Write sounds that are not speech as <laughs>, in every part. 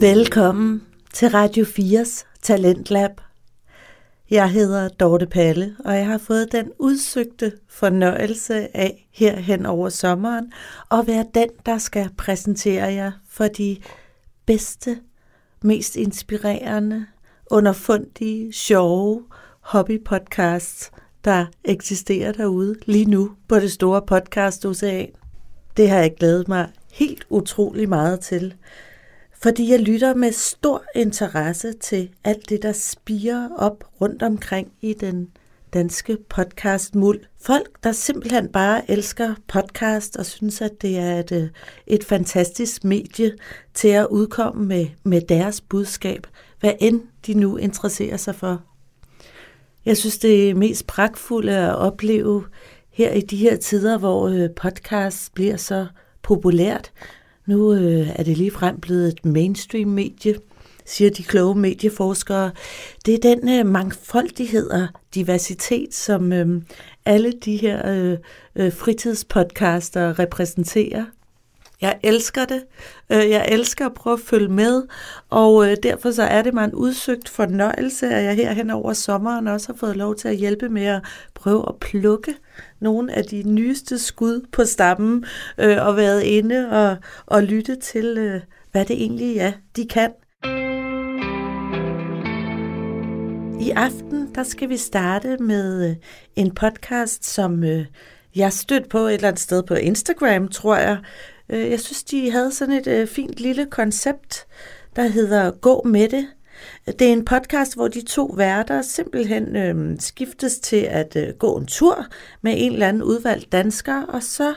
Velkommen til Radio 4's Talentlab. Jeg hedder Dorte Palle, og jeg har fået den udsøgte fornøjelse af her hen over sommeren at være den, der skal præsentere jer for de bedste, mest inspirerende, underfundige, sjove hobbypodcasts, der eksisterer derude lige nu på det store podcast ocean. Det har jeg glædet mig helt utrolig meget til, fordi jeg lytter med stor interesse til alt det, der spiger op rundt omkring i den danske podcast muld. Folk, der simpelthen bare elsker podcast og synes, at det er et, øh, et fantastisk medie til at udkomme med, med deres budskab, hvad end de nu interesserer sig for. Jeg synes, det er mest pragtfulde at opleve her i de her tider, hvor øh, podcast bliver så populært. Nu øh, er det lige frem blevet et mainstream-medie, siger de kloge medieforskere. Det er den øh, mangfoldighed og diversitet, som øh, alle de her øh, øh, fritidspodcaster repræsenterer. Jeg elsker det. Øh, jeg elsker at prøve at følge med, og øh, derfor så er det mig en udsøgt fornøjelse, at jeg her hen over sommeren også har fået lov til at hjælpe med at prøve at plukke nogle af de nyeste skud på stammen øh, og været inde og, og lytte til, øh, hvad det egentlig er, de kan. I aften der skal vi starte med en podcast, som jeg stødte på et eller andet sted på Instagram, tror jeg, Øh, jeg synes, de havde sådan et øh, fint lille koncept, der hedder Gå med det. Det er en podcast, hvor de to værter simpelthen øh, skiftes til at øh, gå en tur med en eller anden udvalgt dansker, og så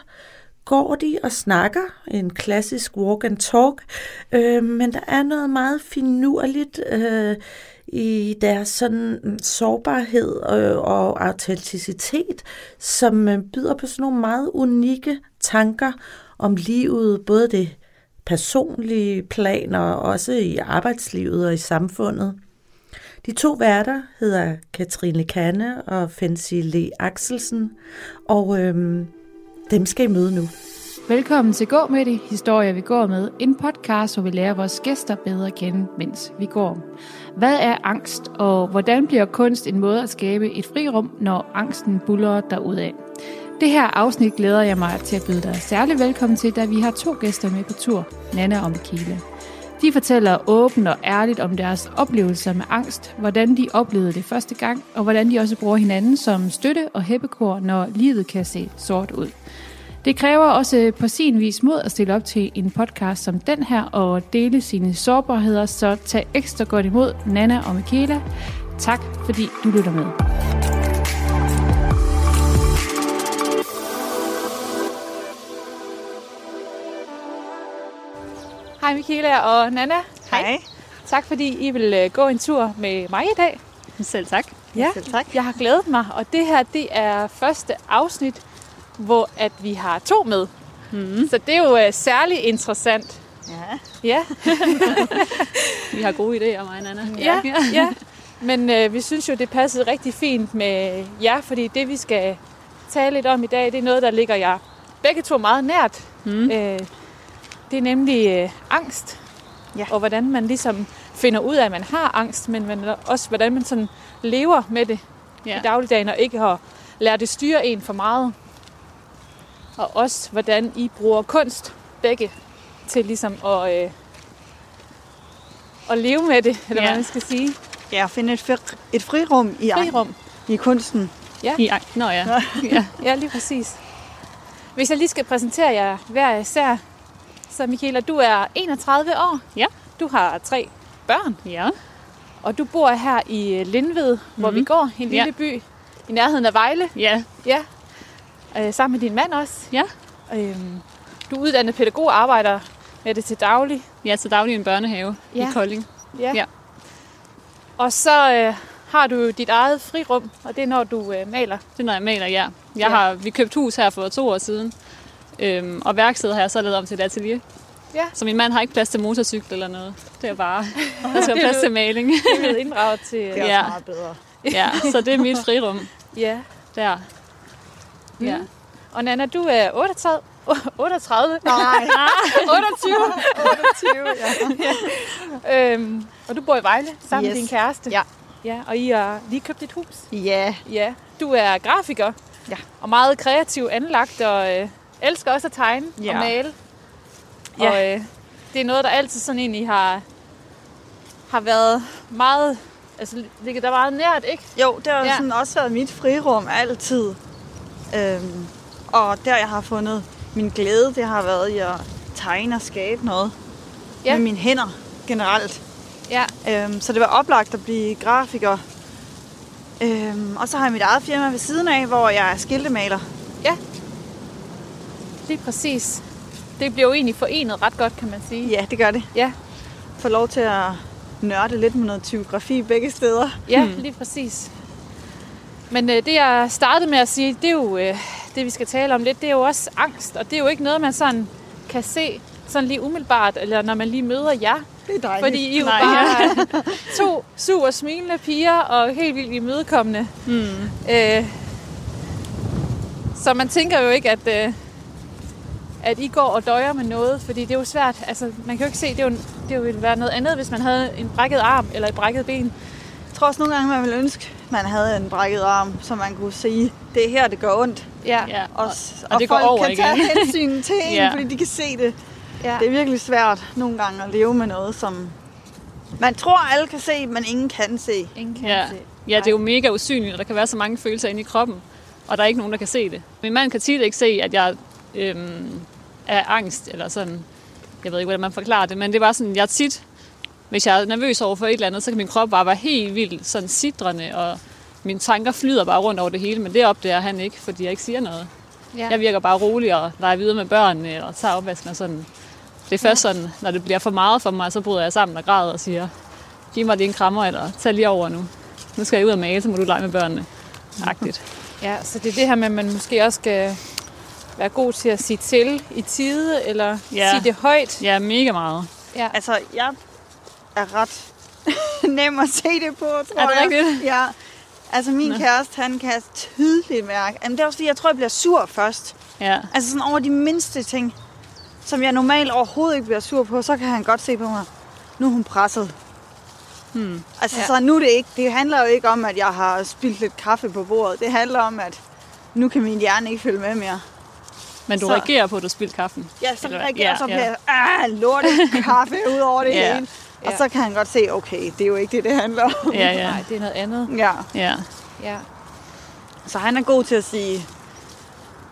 går de og snakker, en klassisk walk and talk, øh, men der er noget meget finurligt øh, i deres sådan mm, sårbarhed og, og autenticitet, som øh, byder på sådan nogle meget unikke tanker om livet, både det personlige plan og også i arbejdslivet og i samfundet. De to værter hedder Katrine Kanne og Fancy Le Axelsen, og øhm, dem skal I møde nu. Velkommen til Gå med det, historier vi går med. En podcast, hvor vi lærer vores gæster bedre at kende, mens vi går. Hvad er angst, og hvordan bliver kunst en måde at skabe et frirum, når angsten buller derudad? Det her afsnit glæder jeg mig til at byde dig særlig velkommen til, da vi har to gæster med på tur, Nana og Michaela. De fortæller åbent og ærligt om deres oplevelser med angst, hvordan de oplevede det første gang, og hvordan de også bruger hinanden som støtte og hæppekor, når livet kan se sort ud. Det kræver også på sin vis mod at stille op til en podcast som den her og dele sine sårbarheder, så tag ekstra godt imod Nana og Michaela. Tak fordi du lytter med. Hej Michaela og Nana. Hej. Hej. Tak fordi I vil øh, gå en tur med mig i dag. Selv tak. Ja, Selv tak. jeg har glædet mig, og det her det er første afsnit, hvor at vi har to med. Mm. Så det er jo uh, særlig interessant. Ja. Ja. <laughs> vi har gode idéer, mig og Nana. Ja, ja. ja. Men uh, vi synes jo, det passede rigtig fint med jer, fordi det vi skal tale lidt om i dag, det er noget, der ligger jer begge to meget nært. Mm. Uh, det er nemlig øh, angst. Ja. Og hvordan man ligesom finder ud af, at man har angst, men man, også hvordan man sådan lever med det ja. i dagligdagen, og ikke har lært det styre en for meget. Og også hvordan I bruger kunst begge til ligesom at, øh, at leve med det, eller ja. hvad man skal sige. Ja, at finde et, fri, et frirum i, frirum. i kunsten. Ja. I, Nå ja. ja. <laughs> ja, lige præcis. Hvis jeg lige skal præsentere jer hver især, så Michaela, du er 31 år. Ja. Du har tre børn. Ja. Og du bor her i Lindved, mm-hmm. hvor vi mhm. går, en lille ja. by i nærheden af Vejle. Ja. Ja. Øh, sammen med din mand også. Ja. Øhm, du er uddannet pædagog og arbejder med det til daglig. Ja, til daglig i en børnehave ja. i Kolding. Ja. ja. Og så øh, har du dit eget frirum, og det er når du øh, maler. Det er når jeg maler, ja. Jeg ja. har, vi købt hus her for to år siden. Øhm, og værkstedet har jeg så lavet om til et atelier. Ja. Så min mand har ikke plads til motorcykel eller noget. Det er bare, <laughs> <laughs> der skal plads til maling. det er inddraget til... <laughs> Det er ja. meget bedre. ja, så det er mit frirum. Ja. Der. Mm. Ja. Og Nana, du er 38, 38? Nej, 28. 28, ja. øhm, og du bor i Vejle sammen yes. Yes. med din kæreste. Ja. Ja, og I har lige købt et hus. Ja, Ja, du er grafiker. Ja. Og meget kreativ anlagt, og øh, elsker også at tegne Ja. og male. Ja. Og øh, det er noget, der altid sådan egentlig har, har været meget, altså ligger der meget nært, ikke? jo, det har Ja. ja. sådan også været mit frirum altid. Øhm, og der jeg har fundet min glæde, det har været i at tegne og skabe noget. Ja. Ja. Med mine hænder generelt. Ja. Øhm, så det var oplagt at blive grafiker. Øhm, og så har jeg mit eget firma ved siden af, hvor jeg er skiltemaler. Lige præcis. Det bliver jo egentlig forenet ret godt, kan man sige. Ja, det gør det. Ja, Får lov til at nørde lidt med noget typografi begge steder. ja lige præcis. Men øh, det, jeg startede med at sige, det er jo øh, det, vi skal tale om lidt, det er jo også angst. Og det er jo ikke noget, man sådan kan se sådan lige umiddelbart, eller når man lige møder jer. Det er dejligt. Fordi I er jo Nej. bare <laughs> to super smilende piger og helt vildt imødekommende. Hmm. Øh, så man tænker jo ikke, at, øh, at I går og døjer med noget, fordi det er jo svært. Altså, man kan jo ikke se, det, er jo, det ville være noget andet, hvis man havde en brækket arm eller et brækket ben. Jeg tror også nogle gange, man ville ønske, man havde en brækket arm, så man kunne sige, det er her, det gør ondt. Ja, Ja, Og, og, og, det går folk over kan tage igen. <laughs> hensyn til en, Ja. fordi de kan se det. ja. Det er virkelig svært nogle gange at leve med noget, som man tror, alle kan se, men ingen kan se. Ingen kan Ja. se. ja, det er jo mega usynligt, og der kan være så mange følelser inde i kroppen, og der er ikke nogen, der kan se det. Min mand kan tit ikke se, at jeg øhm, er angst, eller sådan, jeg ved ikke, hvordan man forklarer det, men det bare sådan, jeg tit, hvis jeg er nervøs over for et eller andet, så kan min krop bare være helt vildt sådan sidrende, og mine tanker flyder bare rundt over det hele, men det opdager han ikke, fordi jeg ikke siger noget. Ja. Jeg virker bare rolig og leger videre med børnene og tager opvasken og sådan. Det er først sådan, når det bliver for meget for mig, så bryder jeg sammen og græder og siger, giv mig lige en krammer, eller tag lige over nu. Nu skal jeg ud og male, så må du lege med børnene. Agtigt. ja, så det er det her med, at man måske også skal være god til at sige til i tide, eller Ja. sige det højt. Ja, mega meget. Ja. Altså, jeg er ret <laughs> nem at se det på, tror Er det jeg. rigtigt? Ja. Altså, min Nå. kæreste, han kan tydeligt mærke. Jamen, det er også fordi, jeg tror, jeg bliver sur først. Ja. Altså sådan over de mindste ting, som jeg normalt overhovedet ikke bliver sur på, så kan han godt se på mig. Nu er hun presset. Hmm. Altså Ja. ja. så nu er det ikke, det handler jo ikke om, at jeg har spildt lidt kaffe på bordet. Det handler om, at nu kan min hjerne ikke følge med mere. Men du Så- reagerer på, at du spildt kaffen. Ja, så Eller- reagerer ja, så ja. bliver jeg, ah, lorte kaffe <laughs> ud over det Ja. hele. Og Ja. så kan han godt se, okay, det er jo ikke det, det handler om. Ja, ja. Nej, det er noget andet. ja. Ja. Ja. Så han er god til at sige,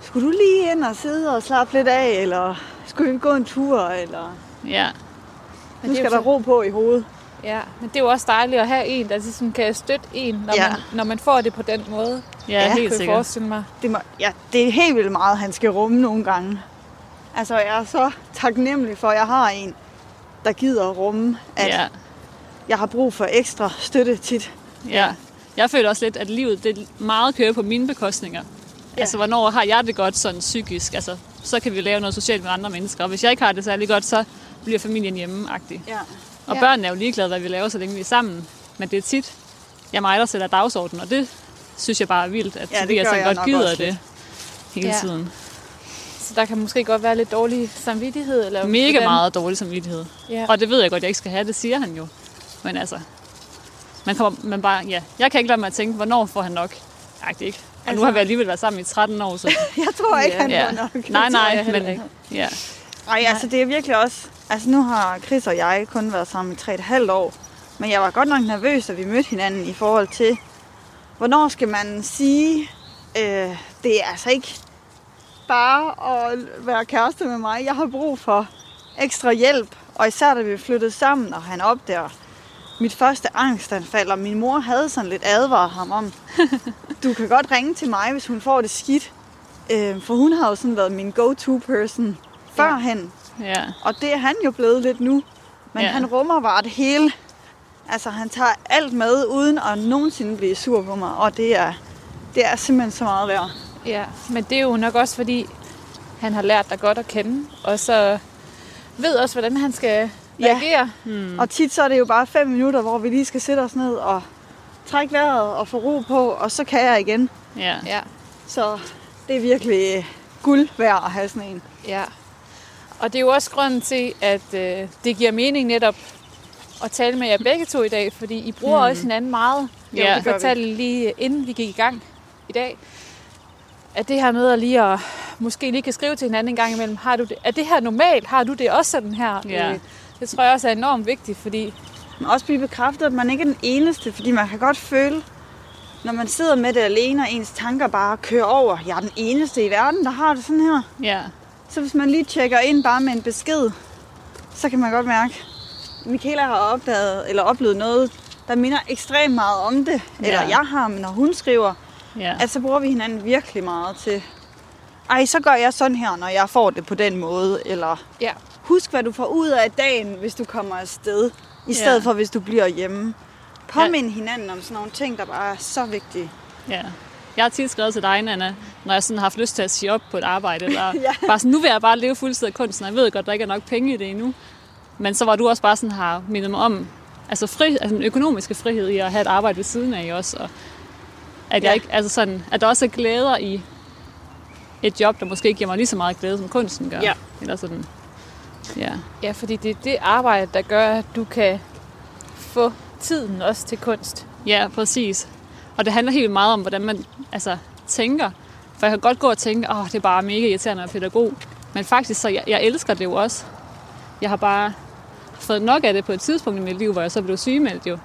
skulle du lige ind og sidde og slappe lidt af, eller skulle vi gå en tur, eller Ja. Men nu skal der ro på i hovedet. Ja, men det er jo også dejligt at have en, der ligesom kan støtte en, når, Ja. man, når man får det på den måde. Ja, Ja, helt kan sikkert. forestille mig. Det, må, ja, det er helt vildt meget, han skal rumme nogle gange. Altså, jeg er så taknemmelig for, at jeg har en, der gider at rumme, at Ja. jeg har brug for ekstra støtte tit. Ja. Jeg føler også lidt, at livet det meget kører på mine bekostninger. Ja. Altså, hvornår har jeg det godt sådan psykisk? Altså, så kan vi lave noget socialt med andre mennesker. Og hvis jeg ikke har det særlig godt, så bliver familien hjemme-agtig. Ja. Og Ja. børnene er jo ligeglade, hvad vi laver, så længe vi er sammen. Men det er tit, jeg mig, der sætter dagsordenen, og det synes jeg bare er vildt, at Ja, det Tobias jeg godt gider det lidt. hele Ja. tiden. Så der kan måske godt være lidt dårlig samvittighed. Eller Mega hvordan- meget dårlig samvittighed. Ja. Og det ved jeg godt, jeg ikke skal have, det siger han jo. Men altså, man kommer, man bare, ja, jeg kan ikke lade mig at tænke, hvornår får han nok? Agt ikke. Og Altså- nu har vi alligevel været sammen i 13 år, så <laughs> Jeg tror ikke, Ja. han ja. får nok. <laughs> Nej, nej, men ikke. ja. Ej, altså det er virkelig også... Altså nu har Chris og jeg kun været sammen i 3,5 år. Men jeg var godt nok nervøs, da vi mødte hinanden i forhold til, hvornår skal man sige, øh, det er altså ikke bare at være kæreste med mig. Jeg har brug for ekstra hjælp. Og især da vi flyttede sammen, og han opdager mit første angstanfald, og min mor havde sådan lidt advaret ham om, <laughs> du kan godt ringe til mig, hvis hun får det skidt. Øh, for hun har jo sådan været min go-to-person førhen. ja. Og det er han jo blevet lidt nu. Men Ja. ja. han rummer bare det hele. Altså, han tager alt med, uden at nogensinde blive sur på mig. Og det er, det er simpelthen så meget værd. Ja, men det er jo nok også, fordi han har lært dig godt at kende, og så ved også, hvordan han skal Ja. reagere. Hmm. Og tit så er det jo bare fem minutter, hvor vi lige skal sætte os ned og trække vejret og få ro på, og så kan jeg igen. ja. Ja. Så det er virkelig guld værd at have sådan en. Ja. Og det er jo også grunden til, at øh, det giver mening netop at tale med jer begge to i dag, fordi I bruger mm. også hinanden meget. Ja, Jeg det fortælle lige inden vi gik i gang i dag, at det her med at lige at måske lige kan skrive til hinanden en gang imellem, har du det, er det her normalt? Har du det også sådan her? Ja. Øh, Det tror jeg også er enormt vigtigt, fordi Men også blive bekræftet, at man ikke er den eneste, fordi man kan godt føle, når man sidder med det alene, og ens tanker bare kører over, jeg er den eneste i verden, der har det sådan her. Ja, Så hvis man lige tjekker ind bare med en besked, så kan man godt mærke, Michaela har opdaget, eller oplevet noget, der minder ekstremt meget om det. Eller Ja. jeg har, men når hun skriver, ja. at så bruger vi hinanden virkelig meget til, ej, så gør jeg sådan her, når jeg får det på den måde. Eller ja, husk, hvad du får ud af dagen, hvis du kommer afsted, i stedet Ja. for, hvis du bliver hjemme. Påmind hinanden om sådan nogle ting, der bare er så vigtige. Ja. Jeg har tit skrevet til dig, Nana, når jeg sådan har haft lyst til at sige op på et arbejde. Eller <laughs> Ja. bare sådan, nu vil jeg bare leve fuldstændig kunsten, og jeg ved godt, der ikke er nok penge i det endnu. Men så var du også bare sådan har mindet mig om, altså, fri, altså den økonomiske frihed i at have et arbejde ved siden af også. Og at, jeg Ja. ikke, altså sådan, at der også er glæder i et job, der måske ikke giver mig lige så meget glæde, som kunsten gør. Ja. Eller sådan, ja. ja, fordi det er det arbejde, der gør, at du kan få tiden også til kunst. Ja, præcis. Og det handler helt meget om, hvordan man altså, tænker. For jeg kan godt gå og tænke, åh, det er bare mega irriterende at være pædagog. Men faktisk, så jeg, jeg elsker det jo også. Jeg har bare fået nok af det på et tidspunkt i mit liv, hvor jeg så blev sygemeldt jo.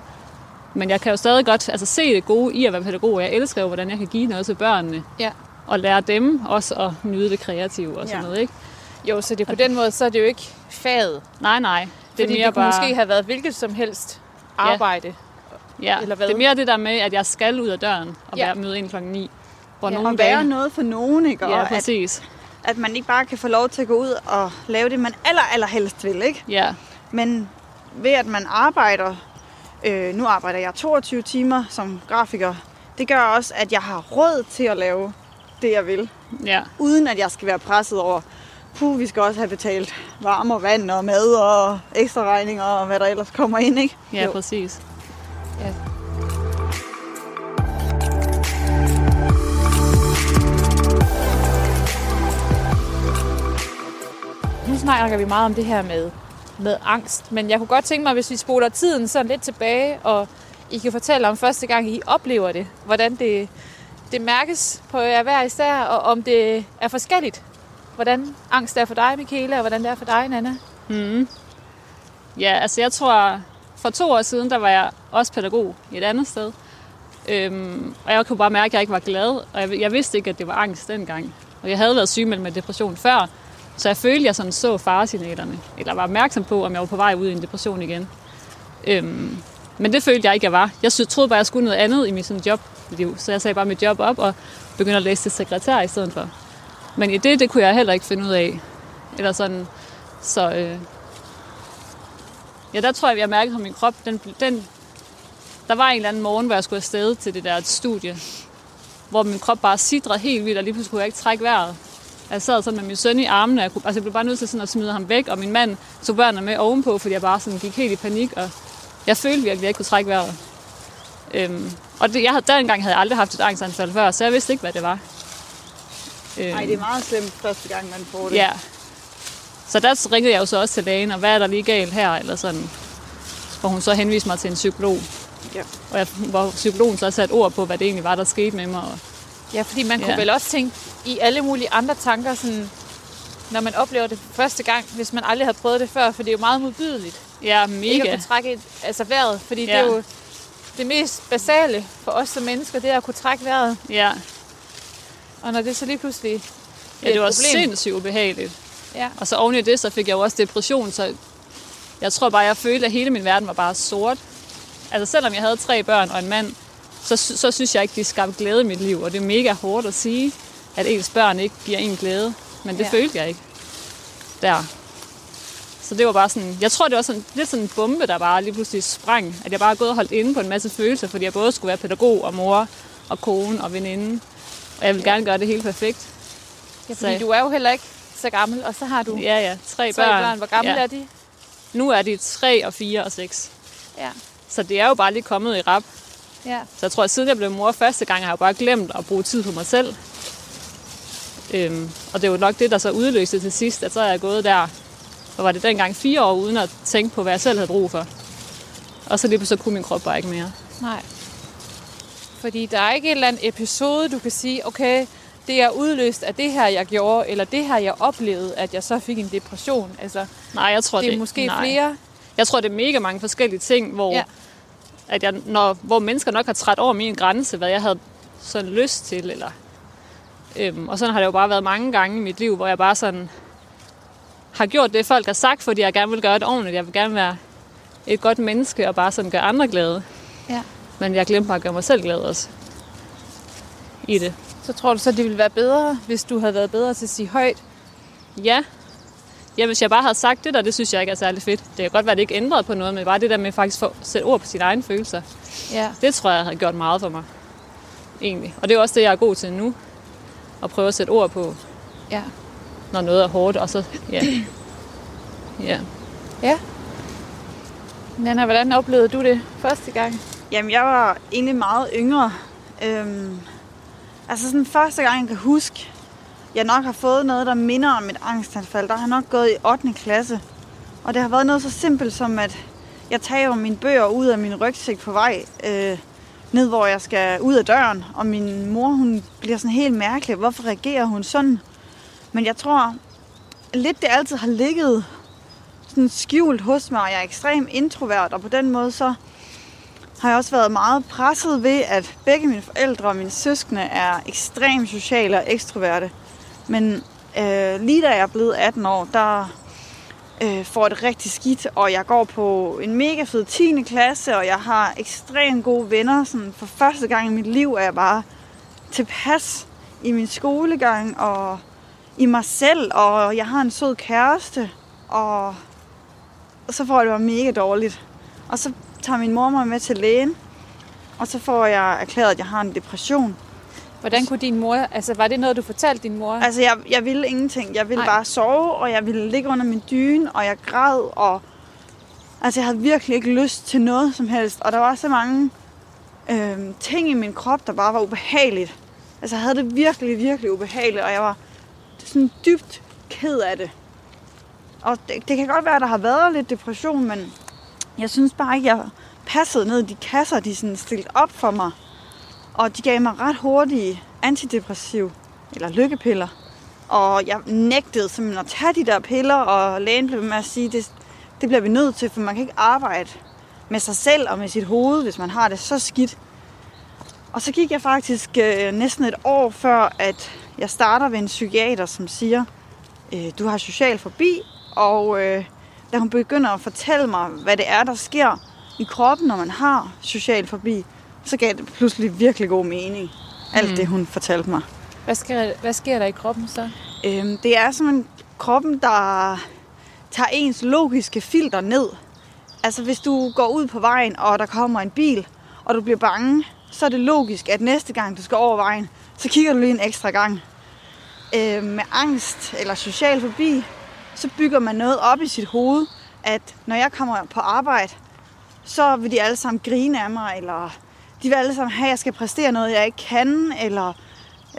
Men jeg kan jo stadig godt altså, se det gode i at være pædagog. Jeg elsker jo, hvordan jeg kan give noget til børnene. Ja. Og lære dem også at nyde det kreative og sådan Ja. noget, ikke? Jo, så det, på den måde, så er det jo ikke faget. Nej, nej. Det er fordi mere det kunne bare... måske have været hvilket som helst arbejde. ja, eller hvad? det er mere det der med, at jeg skal ud af døren og Ja. være møde ind klokken 9. Hvor Ja, nogle Og være dage... noget for nogen, ikke? Ja, Og at, præcis. at man ikke bare kan få lov til at gå ud og lave det, man aller, aller helst vil, ikke? Ja, Men ved at man arbejder, øh, nu arbejder jeg 22 timer som grafiker, det gør også, at jeg har råd til at lave det, jeg vil. ja. Uden at jeg skal være presset over, puh, vi skal også have betalt varme og vand og mad og ekstra regninger og hvad der ellers kommer ind, ikke? Ja, Jo. præcis. Ja. Nu snakker vi meget om det her med, med angst, men jeg kunne godt tænke mig, hvis vi spoler tiden sådan lidt tilbage, og I kan fortælle om første gang, I oplever det, hvordan det, det mærkes på jer hver især, og om det er forskelligt. Hvordan angst er for dig, Michaela, og hvordan det er for dig, Nana. Mm. Mm-hmm. Ja, altså jeg tror, for to år siden, der var jeg også pædagog i et andet sted. Øhm, og jeg kunne bare mærke, at jeg ikke var glad, og jeg, jeg vidste ikke, at det var angst dengang. Og jeg havde været sygemeldt med depression før, så jeg følte, at jeg sådan så faresignalerne, eller var opmærksom på, om jeg var på vej ud i en depression igen. Øhm, men det følte jeg ikke, jeg var. Jeg troede bare, jeg skulle noget andet i mit sådan jobliv, så jeg sagde bare mit job op og begyndte at læse til sekretær i stedet for. Men i det, det kunne jeg heller ikke finde ud af. Eller sådan, så øh, ja, der tror jeg, jeg mærkede på min krop, den, den, der var en eller anden morgen, hvor jeg skulle afsted til det der studie, hvor min krop bare sidrede helt vildt, og lige pludselig kunne jeg ikke trække vejret. Jeg sad sådan med min søn i armene, og jeg, kunne, altså jeg blev bare nødt til sådan at smide ham væk, og min mand tog børnene med ovenpå, fordi jeg bare sådan gik helt i panik, og jeg følte virkelig, at jeg ikke kunne trække vejret. Øhm, og det, jeg havde, dengang havde jeg aldrig haft et angstanfald før, så jeg vidste ikke, hvad det var. Øhm, Nej, det er meget slemt første gang, man får det. Ja. Så der ringede jeg jo så også til lægen, og hvad er der lige galt her, eller sådan. Hvor hun så henviste mig til en psykolog. Ja. Og jeg, hvor psykologen så satte ord på, hvad det egentlig var, der skete med mig. Og, Ja, fordi man kunne Ja. vel også tænke i alle mulige andre tanker, sådan, når man oplever det første gang, hvis man aldrig har prøvet det før, for det er jo meget modbydeligt. ja, Ikke mega. at kunne trække et, altså vejret, fordi ja. det er jo det mest basale for os som mennesker, det er at kunne trække vejret. Ja. Og når det så lige pludselig ja, det var problem, sindssygt ubehageligt. ja, Og så oven i det, så fik jeg jo også depression, så jeg tror bare, jeg følte, at hele min verden var bare sort. Altså selvom jeg havde tre børn og en mand, så, så synes jeg ikke, de skabte glæde i mit liv. Og det er mega hårdt at sige, at ens børn ikke giver en glæde. Men det Ja. følte jeg ikke der. Så det var bare sådan, jeg tror, det var sådan, lidt sådan en bombe, der bare lige pludselig sprang. At jeg bare er gået og holdt inde på en masse følelser, fordi jeg både skulle være pædagog og mor og kone og veninde. Og jeg vil gerne gøre det helt perfekt. ja, fordi du er jo heller ikke så gammel, og så har du Ja, ja, tre, tre børn. Hvor gamle ja. er de? Nu er de 3 og 4 og 6. Ja, Så det er jo bare lige kommet i rap. ja. Så jeg tror, at siden jeg blev mor første gang, har jeg jo bare glemt at bruge tid på mig selv. Øhm, og det var nok det, der så udløste til sidst, at så er jeg gået der, og var det dengang fire år, uden at tænke på, hvad jeg selv havde brug for. Og så lige så kunne min krop bare ikke mere. Nej. Fordi der er ikke et eller andet episode, du kan sige, okay, det er udløst af det her, jeg gjorde, eller det her, jeg oplevede, at jeg så fik en depression. Altså, Nej, jeg tror, det er det, måske nej. flere. Jeg tror, det er mega mange forskellige ting, hvor, ja. at jeg, når, hvor mennesker nok har træt over min grænse, hvad jeg havde sådan lyst til. Eller, øhm, og sådan har det jo bare været mange gange i mit liv, hvor jeg bare sådan har gjort det, folk har sagt, fordi jeg gerne vil gøre det ordentligt. Jeg vil gerne være et godt menneske og bare sådan gøre andre glade. Ja. Men jeg glemte bare at gøre mig selv glad også i det. Så tror du så, det ville være bedre, hvis du havde været bedre til at sige højt? Ja. Ja, hvis jeg bare havde sagt det der, det synes jeg ikke er særlig fedt. Det kan godt være, det ikke ændrede på noget, men bare det der med faktisk at få sætte ord på sine egne følelser. Ja. Det tror jeg har gjort meget for mig. Egentlig. Og det er også det, jeg er god til nu. At prøve at sætte ord på, Ja. når noget er hårdt. Og så, ja. <clears throat> ja. Ja. Nana, hvordan oplevede du det første gang? Jamen, jeg var egentlig meget yngre. Øhm, altså sådan første gang, jeg kan huske, jeg nok har fået noget, der minder om et angstanfald. Der har jeg nok gået i 8. klasse. Og det har været noget så simpelt som, at jeg tager mine bøger ud af min rygsæk på vej øh, ned, hvor jeg skal ud af døren. Og min mor, hun bliver sådan helt mærkelig. Hvorfor reagerer hun sådan? Men jeg tror lidt, det altid har ligget sådan skjult hos mig, og jeg er ekstremt introvert, og på den måde så har jeg også været meget presset ved, at begge mine forældre og mine søskende er ekstremt sociale og ekstroverte. Men øh, lige da jeg er blevet 18 år, der øh, får det rigtig skidt, og jeg går på en mega fed 10. klasse, og jeg har ekstremt gode venner. Sådan for første gang i mit liv er jeg bare tilpas i min skolegang og i mig selv, og jeg har en sød kæreste, og, og så får jeg det bare mega dårligt. Og så tager min mor mig med til lægen, og så får jeg erklæret, at jeg har en depression. Hvordan kunne din mor... Altså, var det noget, du fortalte din mor? Altså, jeg, jeg ville ingenting. Jeg ville Nej. bare sove, og jeg ville ligge under min dyne, og jeg græd, og... Altså, jeg havde virkelig ikke lyst til noget som helst. Og der var så mange øh, ting i min krop, der bare var ubehageligt. Altså, jeg havde det virkelig, virkelig ubehageligt, og jeg var sådan dybt ked af det. Og det, det kan godt være, at der har været lidt depression, men jeg synes bare ikke, jeg passede ned i de kasser, de sådan stillet op for mig. Og de gav mig ret hurtige antidepressiv, eller lykkepiller. Og jeg nægtede simpelthen at tage de der piller, og lægen blev med at sige, det, det bliver vi nødt til, for man kan ikke arbejde med sig selv og med sit hoved, hvis man har det så skidt. Og så gik jeg faktisk øh, næsten et år før, at jeg starter ved en psykiater, som siger, øh, du har social forbi, og øh, da hun begynder at fortælle mig, hvad det er, der sker i kroppen, når man har social forbi, så gav det pludselig virkelig god mening, alt Mm. det hun fortalte mig. Hvad sker, hvad sker der i kroppen så? Øhm, det er simpelthen kroppen, der tager ens logiske filter ned. Altså hvis du går ud på vejen, og der kommer en bil, og du bliver bange, så er det logisk, at næste gang du skal over vejen, så kigger du lige en ekstra gang. Øhm, med angst eller social fobi, så bygger man noget op i sit hoved, at når jeg kommer på arbejde, så vil de alle sammen grine af mig, eller de vil alle sammen have, at jeg skal præstere noget, jeg ikke kan, eller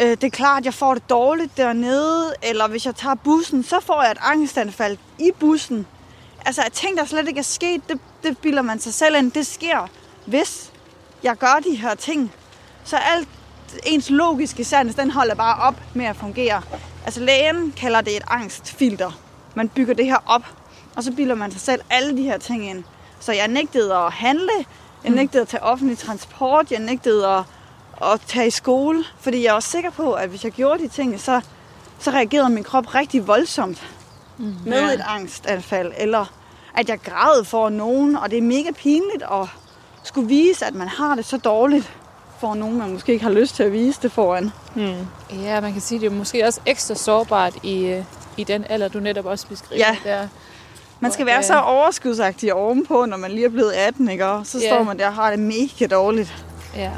øh, det er klart, at jeg får det dårligt dernede, eller hvis jeg tager bussen, så får jeg et angstanfald i bussen. Altså, at ting, der slet ikke er sket, det, det bilder man sig selv ind. Det sker, hvis jeg gør de her ting. Så alt ens logiske sans, den holder bare op med at fungere. Altså, lægen kalder det et angstfilter. Man bygger det her op, og så bilder man sig selv alle de her ting ind. Så jeg nægtede at handle, jeg nægtede at tage offentlig transport, jeg nægtede at, at tage i skole, fordi jeg var sikker på, at hvis jeg gjorde de ting, så, så reagerede min krop rigtig voldsomt mm, med Ja. et angstanfald, eller at jeg græd for nogen, og det er mega pinligt at skulle vise, at man har det så dårligt for nogen, man måske ikke har lyst til at vise det foran. Hmm. Ja, man kan sige, det er måske også ekstra sårbart i, øh, i den alder, du netop også beskriver. Ja. Der. Man skal være øh, så overskudsagtig ovenpå, når man lige er blevet 18, ikke? Og så står man der og har det mega dårligt. Ja.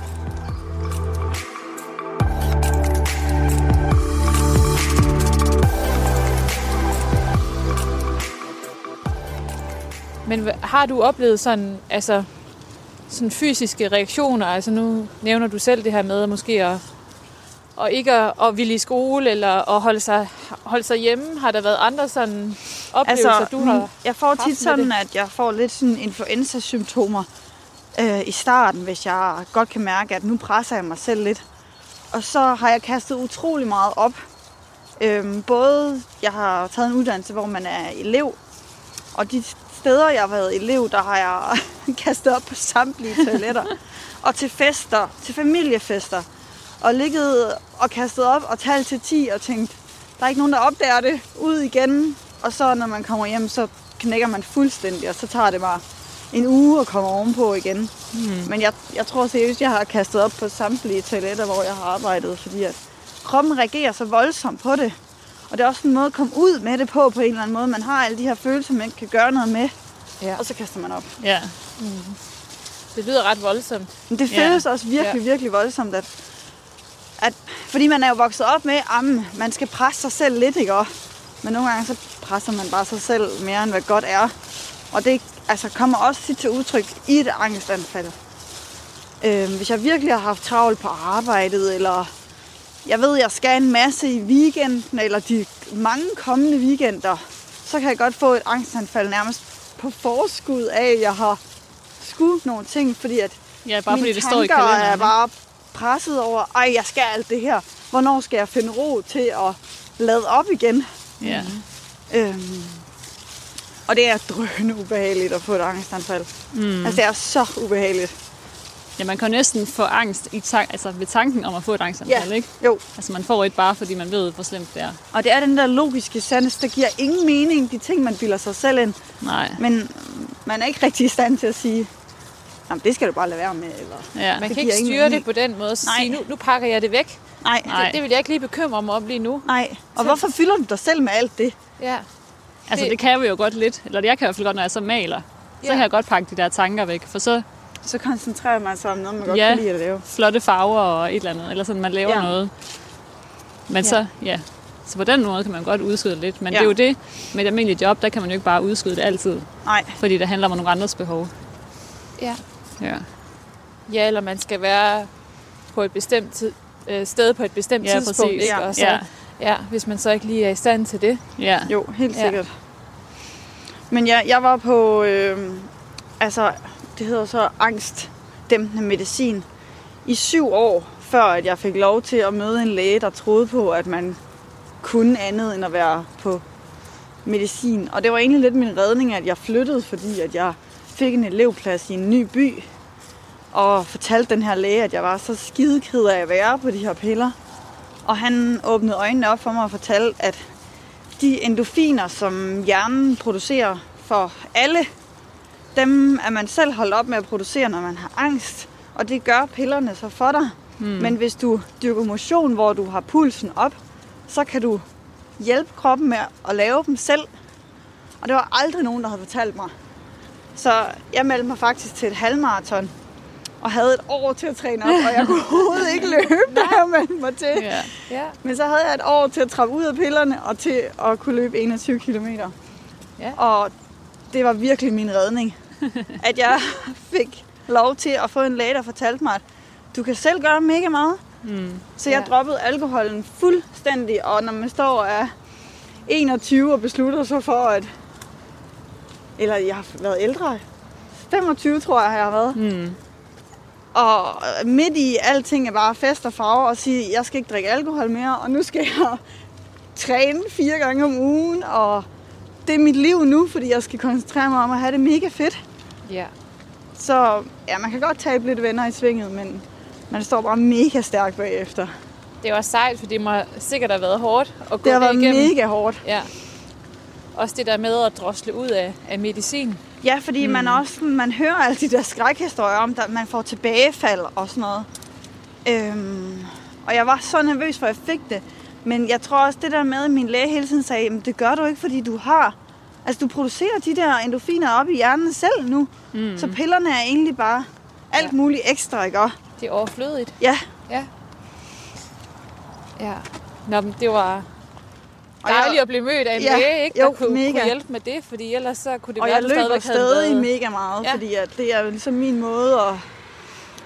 Men har du oplevet sådan, altså, sådan fysiske reaktioner? Altså nu nævner du selv det her med måske at, og ikke at, at ville i skole eller at holde sig, holde sig hjemme? Har der været andre sådan oplevelser, Altså, du har? jeg får tit sådan, at jeg får lidt sådan influenza-symptomer øh, i starten, hvis jeg godt kan mærke, at nu presser jeg mig selv lidt. Og så har jeg kastet utrolig meget op. Øhm, både, jeg har taget en uddannelse, hvor man er elev, og de steder, jeg har været elev, der har jeg <laughs> kastet op på samtlige toiletter. <laughs> og til fester, til familiefester. Og ligget og kastet op og talt til 10 og tænkt, der er ikke nogen, der opdager det, ud igen. Og så når man kommer hjem, så knækker man fuldstændig, og så tager det bare en uge at komme ovenpå igen. Mm. Men jeg, jeg tror seriøst, jeg har kastet op på samtlige toiletter, hvor jeg har arbejdet, fordi at kroppen reagerer så voldsomt på det. Og det er også en måde at komme ud med det på, på en eller anden måde. Man har alle de her følelser, man ikke kan gøre noget med, Ja. og så kaster man op. Ja. Det lyder ret voldsomt. Men det Ja. føles også virkelig, Ja. virkelig voldsomt, at, at fordi man er jo vokset op med, at man skal presse sig selv lidt, ikke? Men nogle gange så presser man bare sig selv mere, end hvad godt er. Og det altså, kommer også tit til udtryk i et angstanfald. Øh, hvis jeg virkelig har haft travlt på arbejdet, eller jeg ved, jeg skal en masse i weekenden, eller de mange kommende weekender, så kan jeg godt få et angstanfald nærmest på forskud af, at jeg har skudt nogle ting, fordi at Ja, bare mine fordi det står i kalenderen. er bare presset over, ej, jeg skal alt det her. Hvornår skal jeg finde ro til at lade op igen? Ja. Øhm, og det er drønende ubehageligt at få et angstanfald. Mm. Altså, det er så ubehageligt. ja, man kan næsten få angst i tank, altså ved tanken om at få et angstanfald, ikke? Jo. Altså man får et bare, fordi man ved, hvor slemt det er. Og det er den der logiske sandhed, der giver ingen mening, de ting, man bilder sig selv ind. Nej. Men man er ikke rigtig i stand til at sige, Jamen, det skal du bare lade være med. Eller, Ja. Man kan ikke styre det på den måde. Så Nej. sige, nu, nu pakker jeg det væk. nej. Det, det vil jeg ikke lige bekymre mig om lige nu. nej. Og hvorfor fylder du dig selv med alt det? Ja. Altså Det- det kan vi jo godt lidt. Eller jeg kan i hvert fald godt, når jeg så maler. Så Ja. kan jeg godt pakke de der tanker væk. For så Så koncentrerer man sig om noget, man godt Ja. kan lide at lave. flotte farver og et eller andet. Eller sådan, man laver Ja. noget. Men Ja. så, ja. Så på den måde kan man godt udskyde lidt. Men ja. det er jo det, med et almindeligt job, der kan man jo ikke bare udskyde det altid. Nej. Fordi det handler om nogle andres behov. Ja. Ja, ja, eller man skal være på et bestemt tid, øh, sted på et bestemt Ja, tidspunkt. præcis. Ikke? Ja. Og så, Ja. ja, hvis man så ikke lige er i stand til det. ja. Jo, helt Ja. sikkert. Men jeg, jeg var på, øh, altså, det hedder så angstdæmpende medicin, i syv år, før at jeg fik lov til at møde en læge, der troede på, at man kunne andet end at være på medicin. Og det var egentlig lidt min redning, at jeg flyttede, fordi at jeg fik en elevplads i en ny by, og fortalte den her læge, at jeg var så skide ked af at være på de her piller. Og han åbnede øjnene op for mig og fortalte, at de endofiner, som hjernen producerer for alle, dem er man selv holdt op med at producere, når man har angst. Og det gør pillerne så for dig. Mm. Men hvis du dyrker motion, hvor du har pulsen op, så kan du hjælpe kroppen med at lave dem selv. Og det var aldrig nogen, der havde fortalt mig. Så jeg meldte mig faktisk til et halvmarathon og havde et år til at træne op, og jeg kunne overhovedet ikke <laughs> løbe, da jeg meldte mig til. ja. Ja. Men så havde jeg et år til at trappe ud af pillerne og til at kunne løbe 21 km. Ja. Og det var virkelig min redning. <laughs> at jeg fik lov til at få en læge, der fortalte mig, at du kan selv gøre mega meget. Mm. Så jeg Ja. droppede alkoholen fuldstændig, og når man står er 21 og beslutter sig for, at... Eller jeg har været ældre. 25 tror jeg, har jeg været. Mm. Og midt i alting er bare fest og farver og sige, jeg skal ikke drikke alkohol mere, og nu skal jeg <laughs> træne fire gange om ugen, og det er mit liv nu, fordi jeg skal koncentrere mig om at have det mega fedt. ja. Så ja, man kan godt tabe lidt venner i svinget, men man står bare mega stærk bagefter. Det også sejt, for det må sikkert have været hårdt at gå Det har det været igennem. mega hårdt. Ja. Også det der med at drosle ud af, af medicin. Ja, fordi mm. man også man hører alle de der skrækhistorier om, at man får tilbagefald og sådan noget. Øhm, og jeg var så nervøs, for jeg fik det. Men jeg tror også, det der med, at min læge hele tiden sagde, "Jamen, det gør du ikke, fordi du har... Altså, du producerer de der endorfiner op i hjernen selv nu. Mm. Så pillerne er egentlig bare alt Ja. muligt ekstra, ikke? Det er overflødigt. Ja, Ja. Ja. Nå, men det var Og jeg- dejligt at blive mødt af en Ja, læge, ikke? jo, der kunne, mega. kunne hjælpe med det, fordi ellers så kunne det og være, jeg at du løber stadig været... mega meget, Ja. ja. fordi at det er jo ligesom min måde at,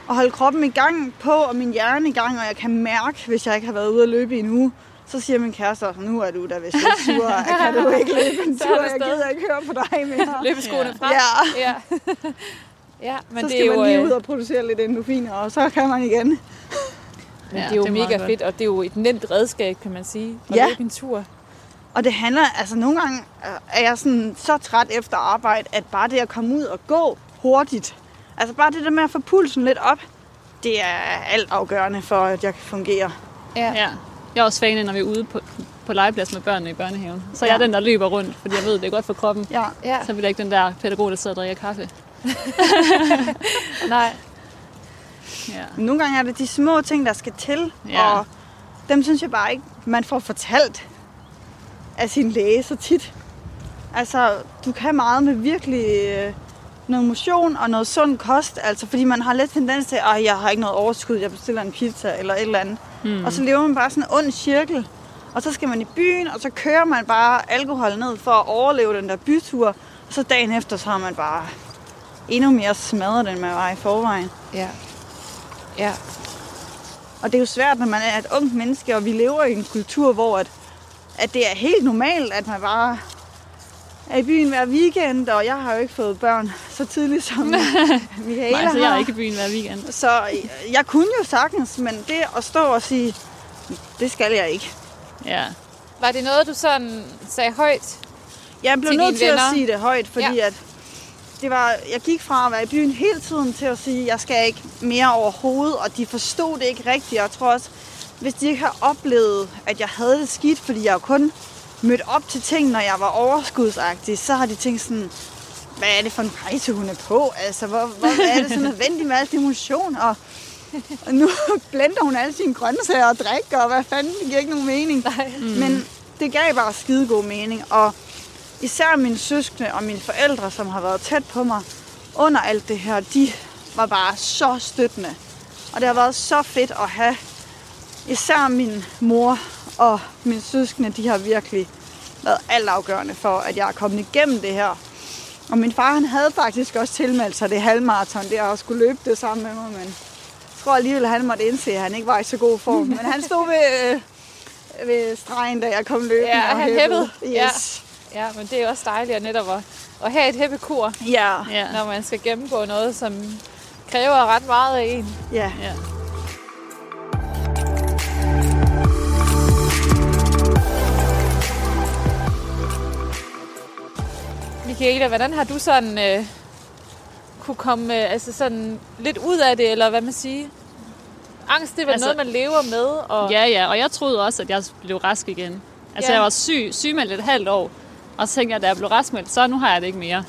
at holde kroppen i gang på, og min hjerne i gang, og jeg kan mærke, hvis jeg ikke har været ude at løbe i en uge, så siger min kæreste, nu er du da vist lidt sur, <laughs> kan du ikke løbe en Så er tur, du jeg stadig- gider ikke høre på dig mere. <laughs> Løbeskoene frem. Ja, Ja. <laughs> ja, men så det skal er jo, man lige øh, ud og producere lidt endorfiner, og så kan man igen. Men Ja, det er jo det er mega fedt, og det er jo et nemt redskab, kan man sige, at Ja. løbe en tur. Og det handler, altså nogle gange øh, er jeg sådan så træt efter arbejde, at bare det at komme ud og gå hurtigt, altså bare det der med at få pulsen lidt op, det er alt afgørende for, at jeg kan fungere. Ja. Ja. Jeg er også fan når vi er ude på, på legeplads med børnene i børnehaven. Så jeg er Ja. den, der løber rundt, fordi jeg ved, det er godt for kroppen. Ja. ja. Så bliver jeg ikke den der pædagog, der sidder og drikker kaffe. <laughs> Nej. Ja. Nogle gange er det de små ting, der skal til, Ja. og dem synes jeg bare ikke, man får fortalt af sin læge så tit. Altså, du kan meget med virkelig øh, noget motion og noget sund kost, altså fordi man har lidt tendens til, at jeg har ikke noget overskud, jeg bestiller en pizza eller et eller andet. Mm. Og så lever man bare sådan en ond cirkel. Og så skal man i byen, og så kører man bare alkohol ned for at overleve den der bytur. Og så dagen efter, så har man bare endnu mere smadret, end man var i forvejen. Ja. Ja. Og det er jo svært, når man er et ungt menneske, og vi lever i en kultur, hvor at, at det er helt normalt, at man bare er i byen hver weekend, og jeg har jo ikke fået børn så tidligt som <laughs> Michaela Nej, så jeg har. er ikke i byen hver weekend. Så jeg, jeg kunne jo sagtens, men det at stå og sige, det skal jeg ikke. Ja. Var det noget, du sådan sagde højt? Jeg blev Til nødt til venner? at sige det højt, fordi Ja. at det var, jeg gik fra at være i byen hele tiden til at sige, at jeg skal ikke mere overhovedet, og de forstod det ikke rigtigt. Og jeg tror også, hvis de ikke har oplevet, at jeg havde det skidt, fordi jeg jo kun mødte op til ting, når jeg var overskudsagtig, så har de tænkt sådan, hvad er det for en rejse, hun er på? Altså, hvor, hvor er det så nødvendigt med al motion? Og, og nu <laughs> blender hun alle sine grøntsager og drikker, og hvad fanden, det giver ikke nogen mening. Nej. Mm. Men det gav bare skide god mening, og især mine søskende og mine forældre, som har været tæt på mig under alt det her, de var bare så støttende. Og det har været så fedt at have især min mor og mine søskende, de har virkelig været altafgørende for, at jeg er kommet igennem det her. Og min far, han havde faktisk også tilmeldt sig det halvmarathon, det at skulle løbe det sammen med mig, men jeg tror alligevel, han måtte indse, at han ikke var i så god form. Men han stod ved, øh, ved stregen, da jeg kom løbende Ja, og han hæppede. Yes. Ja, men det er også dejligt at netop at, at have et hæppekur, Ja. Ja. når man skal gennemgå noget, som kræver ret meget af en. ja. ja. Michaela, hvordan har du sådan øh, kunne komme øh, altså sådan lidt ud af det, eller hvad man siger? Angst, det er Altså- noget, man lever med, og Ja, ja, og jeg troede også, at jeg blev rask igen. Altså, Ja. jeg var syg, sygemeldt et halvt år, og så tænkte jeg, da jeg blev raskmeldt, så nu har jeg det ikke mere.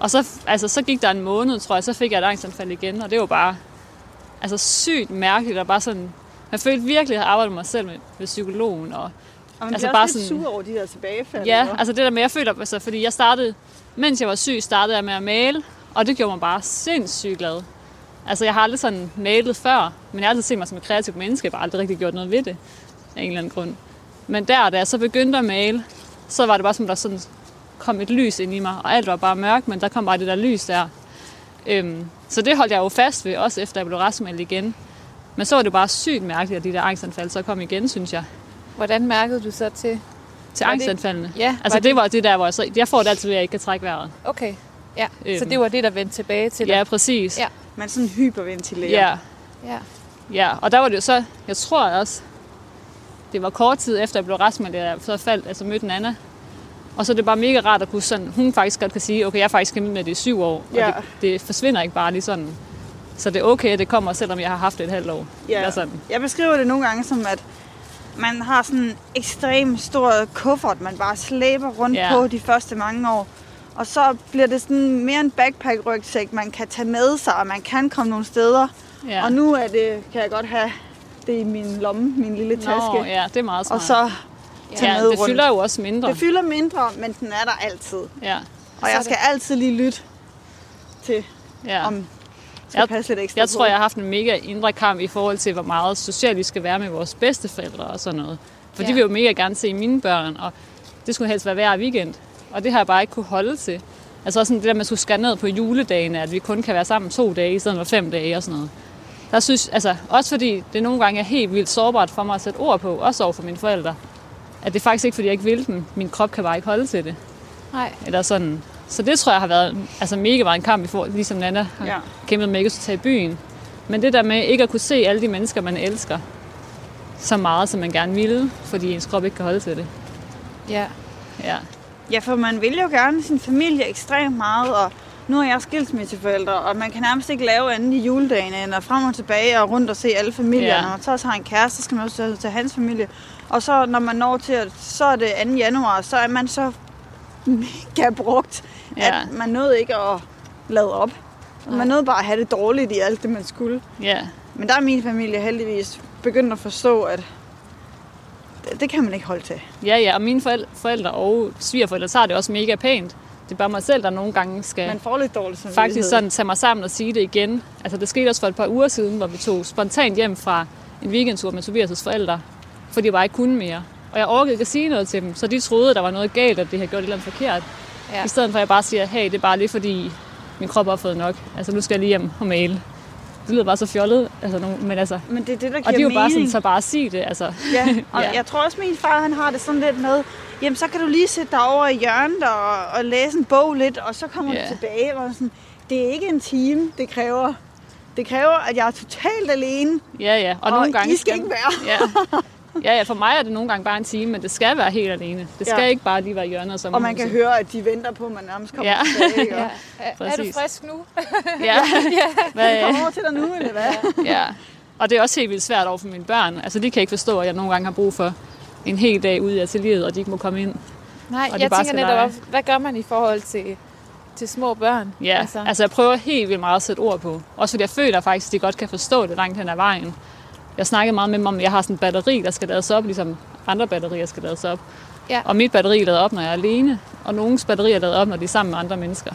Og så, altså, så gik der en måned, tror jeg, så fik jeg et angstanfald igen, og det var bare altså, sygt mærkeligt, og bare sådan, jeg følte virkelig, at jeg havde arbejdet mig selv med, med psykologen, og Og man Altså, bliver bare også lidt sådan- sur over de der tilbagefald. Ja, ikke? altså det der med, jeg føler, altså, fordi jeg startede, mens jeg var syg, startede jeg med at male, og det gjorde mig bare sindssygt glad. Altså jeg har aldrig sådan malet før, men jeg har altid set mig som et kreativt menneske, jeg har bare aldrig rigtig gjort noget ved det, af en eller anden grund. Men der, da jeg så begyndte at male, så var det bare som, der sådan kom et lys ind i mig, og alt var bare mørkt, men der kom bare det der lys der. Øhm, så det holdt jeg jo fast ved, også efter jeg blev raskmeldt igen. Men så var det bare sygt mærkeligt, at de der angstanfald så kom igen, synes jeg, hvordan mærkede du så til? til Var det- angstanfaldene. Ja, Altså var det var det der, hvor jeg, så, jeg får det altid ved, at jeg ikke kan trække vejret. Okay, ja. Så Øhm. det var det, der vendte tilbage til dig? Ja, præcis. Ja. Man sådan hyperventilerer. Ja, ja. ja. Og der var det jo så, jeg tror også, det var kort tid efter, jeg blev raskmeldt, at jeg så faldt, altså mødte en Anna. Og så er det bare mega rart at kunne sådan, hun faktisk godt kan sige, okay, jeg har faktisk kæmpet med det i syv år, Ja. og det, det, forsvinder ikke bare lige sådan. Så det er okay, at det kommer, selvom jeg har haft det et halvt år. Ja. Eller sådan. Jeg beskriver det nogle gange som, at man har sådan en ekstrem stor kuffert, man bare slæber rundt Ja. på de første mange år. Og så bliver det sådan mere en backpack-rygsæk, man kan tage med sig, og man kan komme nogle steder. Ja. Og nu er det, kan jeg godt have det i min lomme, min lille taske. Nå, ja, det er meget smart. og så tage ja, med det rundt. fylder jo også mindre. Det fylder mindre, men den er der altid. Ja, Og jeg skal altid lige lytte til, ja. om skal Jeg- passe lidt ekstra Jeg på. tror, jeg har haft en mega indre kamp i forhold til, hvor meget socialt vi skal være med vores bedsteforældre og sådan noget. For Ja. de vil jo mega gerne se mine børn, og det skulle helst være hver weekend. Og det har jeg bare ikke kunne holde til. Altså også sådan det der at skulle skære ned på juledagene, at vi kun kan være sammen to dage i stedet for fem dage og sådan noget. der synes, altså, også fordi det nogle gange er helt vildt sårbart for mig at sætte ord på, også over for mine forældre, at det er faktisk ikke, fordi jeg ikke vil den. Min krop kan bare ikke holde til det. Nej. Eller sådan. Så det tror jeg har været altså mega meget en kamp, i forhold, ligesom Nana har Ja. kæmpet med ikke at tage i byen. Men det der med ikke at kunne se alle de mennesker, man elsker, så meget, som man gerne ville, fordi ens krop ikke kan holde til det. Ja. Ja. Ja, for man vil jo gerne sin familie ekstremt meget, og nu er jeg skilsmisseforældre, og man kan nærmest ikke lave andet i juledagen, end at frem og tilbage og rundt og se alle familier. Ja. Når man så også har en kæreste, så skal man også til hans familie. Og så når man når til, at så er det 2. januar, så er man så <laughs> mega brugt, Ja. at man nåede ikke at lade op. Man nåede bare at have det dårligt i alt det, man skulle. ja. Men der er min familie heldigvis begyndt at forstå, at det, det kan man ikke holde til. Ja, ja, og mine forældre, forældre og svigerforældre tager det også mega pænt. Det er bare mig selv, der nogle gange skal Man får lidt dårligt som faktisk sådan tage mig sammen og sige det igen. Altså det skete også for et par uger siden, hvor vi tog spontant hjem fra en weekendtur med Tobias' forældre, fordi jeg bare ikke kunne mere. Og jeg orkede ikke at sige noget til dem, så de troede, der var noget galt, at det havde gjort et eller andet forkert. Ja. I stedet for at jeg bare siger, hey, det er bare lige fordi min krop har fået nok. Altså nu skal jeg lige hjem og male. Det lyder bare så fjollet, altså, men altså... Men det er det, der giver Og det er jo mening. bare sådan, så bare sig det, altså. Ja, og <laughs> Ja. jeg tror også, min far han har det sådan lidt med, jamen så kan du lige sætte dig over i hjørnet og, og læse en bog lidt, og så kommer Ja. du tilbage. Og sådan, det er ikke en time, det kræver. Det kræver, at jeg er totalt alene, Ja, ja. Og, og, nogle gange I skal ikke være. Ja. <laughs> ja, ja, for mig er det nogle gange bare en time, men det skal være helt alene. Det skal Ja. ikke bare lige være i hjørnet som Og man kan høre, at de venter på, at man nærmest kommer Ja. tilbage. Og, Ja. Er, er du Præcis. frisk nu? <laughs> Ja. Hvad, Jeg kommer over til dig nu, eller hvad? ja. Og det er også helt vildt svært over for mine børn. Altså, de kan ikke forstå, at jeg nogle gange har brug for en hel dag ude i atelieret, og de ikke må komme ind. Nej, Og de jeg bare tænker netop, hvad gør man i forhold til, til små børn? Ja, altså. altså jeg prøver helt vildt meget at sætte ord på. Også fordi jeg føler faktisk, at de godt kan forstå det langt hen ad vejen. Jeg snakkede meget med dem om, at jeg har sådan et batteri, der skal lades op, ligesom andre batterier skal lades op. Ja. Og mit batteri er lavet op, når jeg er alene, og nogens batteri er lavet op, når de er sammen med andre mennesker.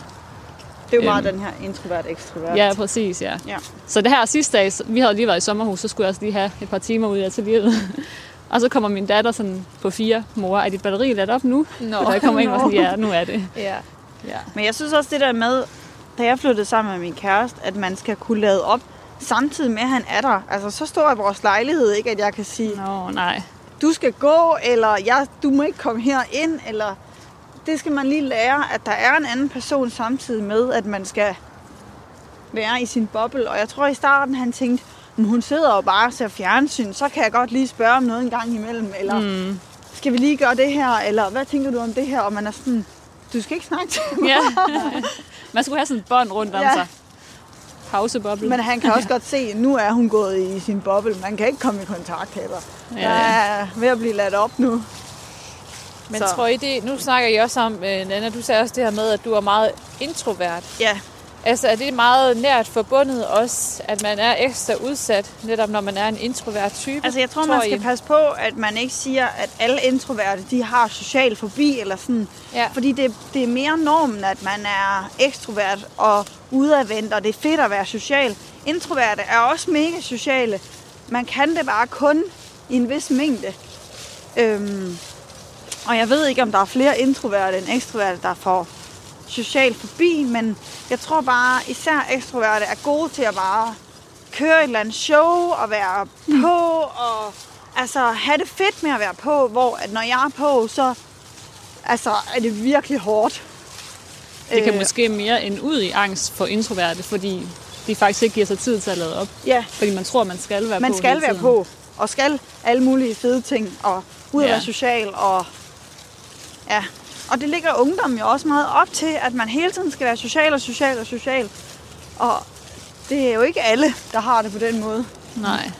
Det er jo meget Øhm. den her introvert-ekstrovert. Ja, præcis, ja. Ja. Så det her sidste dag, vi havde lige været i sommerhus, så skulle jeg også lige have et par timer ud i atelieret. <laughs> og så kommer min datter sådan på fire, mor, er dit batteri ladt op nu? Nå. Og jeg kommer ind og sådan, ja, nu er det. Ja. Ja. Men jeg synes også det der med, da jeg flyttede sammen med min kæreste, at man skal kunne lade op, samtidig med at han er der. Altså så stor er vores lejlighed ikke, at jeg kan sige, Nå, nej. du skal gå, eller jeg, du må ikke komme her ind, eller det skal man lige lære, at der er en anden person samtidig med, at man skal være i sin boble. Og jeg tror i starten, han tænkte, "Men hun sidder jo bare og ser fjernsyn, så kan jeg godt lige spørge om noget en gang imellem, eller Mm. skal vi lige gøre det her, eller hvad tænker du om det her? Og man er sådan, du skal ikke snakke til mig. Ja. <laughs> Man skulle have sådan et bånd rundt om Ja. sig. Pauseboble. Men han kan også godt se, at nu er hun gået i sin boble. Man kan ikke komme i kontakt heller. Ja, Ja, ja. Jeg er ved at blive ladt op nu. Men Så- tror I det, nu snakker I også om, øh, Nana, du sagde også det her med, at du er meget introvert. Ja, Altså er det meget nært forbundet også, at man er ekstra udsat, netop når man er en introvert type? altså jeg tror, man I? skal passe på, at man ikke siger, at alle introverte, de har social fobi eller sådan. Ja. Fordi det, det er mere normen, at man er ekstrovert og udadvendt, og det er fedt at være social. Introverte er også mega sociale. Man kan det bare kun i en vis mængde. Øhm, og jeg ved ikke, om der er flere introverte end ekstroverte, der får social fobi, men jeg tror bare, især ekstroverte er gode til at bare køre et eller andet show og være på, og altså have det fedt med at være på, hvor at når jeg er på, så altså, er det virkelig hårdt. Det kan Øh, måske mere end ud i angst for introverte, fordi de faktisk ikke giver sig tid til at lade op. Ja, Fordi man tror, man skal være man på skal hele være på, og skal alle mulige fede ting, og ud at Ja. være social, og ja. Og det ligger ungdommen jo også meget op til, at man hele tiden skal være social og social og social. Og det er jo ikke alle, der har det på den måde. Nej.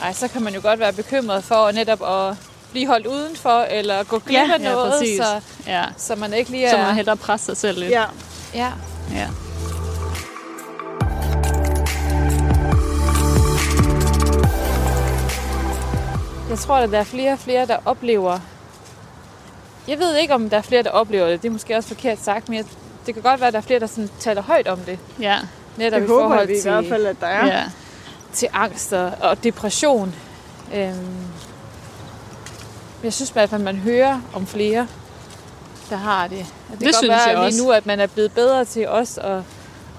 Nej, så kan man jo godt være bekymret for netop at blive holdt udenfor, eller gå glip Ja, af Ja, noget, præcis. så, Ja. så man ikke lige Så er... man hellere presse sig selv lidt. Ja. Ja. ja. Jeg tror, at der er flere og flere, der oplever... Jeg ved ikke, om der er flere, der oplever det. Det er måske også forkert sagt, men jeg- det kan godt være, at der er flere, der sådan taler højt om det. Ja. Netop Det i håber forhold vi i til, hvert fald, at der er. ja. til angst og, og depression. Øhm, jeg synes i hvert fald, at man hører om flere, der har det. Og det, kan godt synes være jeg lige også. nu, at man er blevet bedre til også at,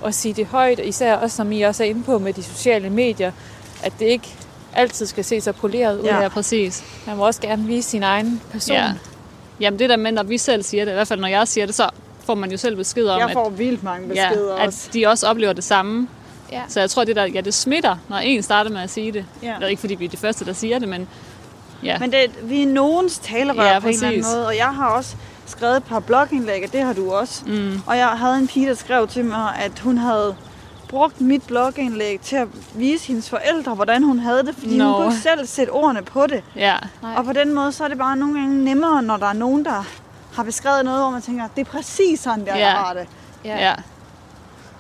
at sige det højt, især også som I også er inde på med de sociale medier, at det ikke altid skal se så poleret ud. Ja præcis. Man må også gerne vise sin egen person. Ja. Jamen det der med, når vi selv siger det, i hvert fald når jeg siger det, så får man jo selv besked om, Jeg at, får vildt mange beskeder ja, også. at de også oplever det samme. Ja. Så jeg tror, det der, ja, det smitter, når en starter med at sige det. Ja. Det er ikke, fordi vi er de første, der siger det, men ja. Men det, vi er nogens talerør Ja, på en eller anden præcis. måde, og jeg har også skrevet et par blogindlæg, og det har du også. Mm. Og jeg havde en pige, der skrev til mig, at hun havde brugt mit blogindlæg til at vise hendes forældre, hvordan hun havde det, fordi Nå. hun kunne ikke selv sætte ordene på det. Ja, Nej. Og på den måde, så er det bare nogle gange nemmere, når der er nogen, der har beskrevet noget, hvor man tænker, det er præcis sådan, der Ja. jeg har det. ja. ja.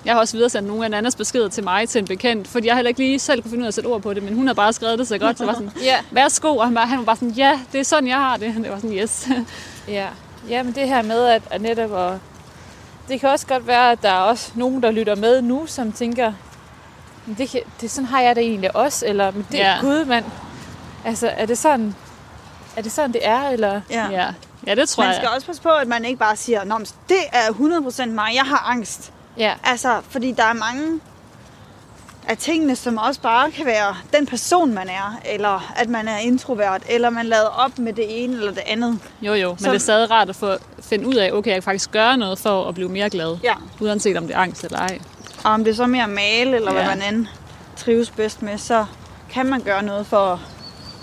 Jeg har også videresendt nogle af Nannas beskeder til mig til en bekendt, fordi jeg heller ikke lige selv kunne finde ud af at sætte ord på det, men hun har bare skrevet det så godt, så var sådan, Ja, værsgo, og han var, han var bare sådan, ja, det er sådan, jeg har det. <laughs> Det var sådan, yes. ja. ja, men det her med, at, at netop at, det kan også godt være, at der er også nogen, der lytter med nu, som tænker, "Men det, kan, det sådan har jeg det egentlig også, eller men det er Ja. gud, mand. Altså, er det sådan, er det sådan, det er, eller? Ja. Ja, ja det tror Man jeg. skal også passe på, at man ikke bare siger, Nå, det er 100% mig, jeg har angst. Ja, Altså, fordi der er mange af tingene, som også bare kan være den person, man er, eller at man er introvert, eller man lader op med det ene eller det andet. Jo, jo, men Som- det er stadig rart at få finde ud af, okay, jeg kan faktisk gøre noget for at blive mere glad. Ja. Uanset om det er angst eller ej. Og om det er så mere at male, eller. Ja. hvad man end trives bedst med, så kan man gøre noget for at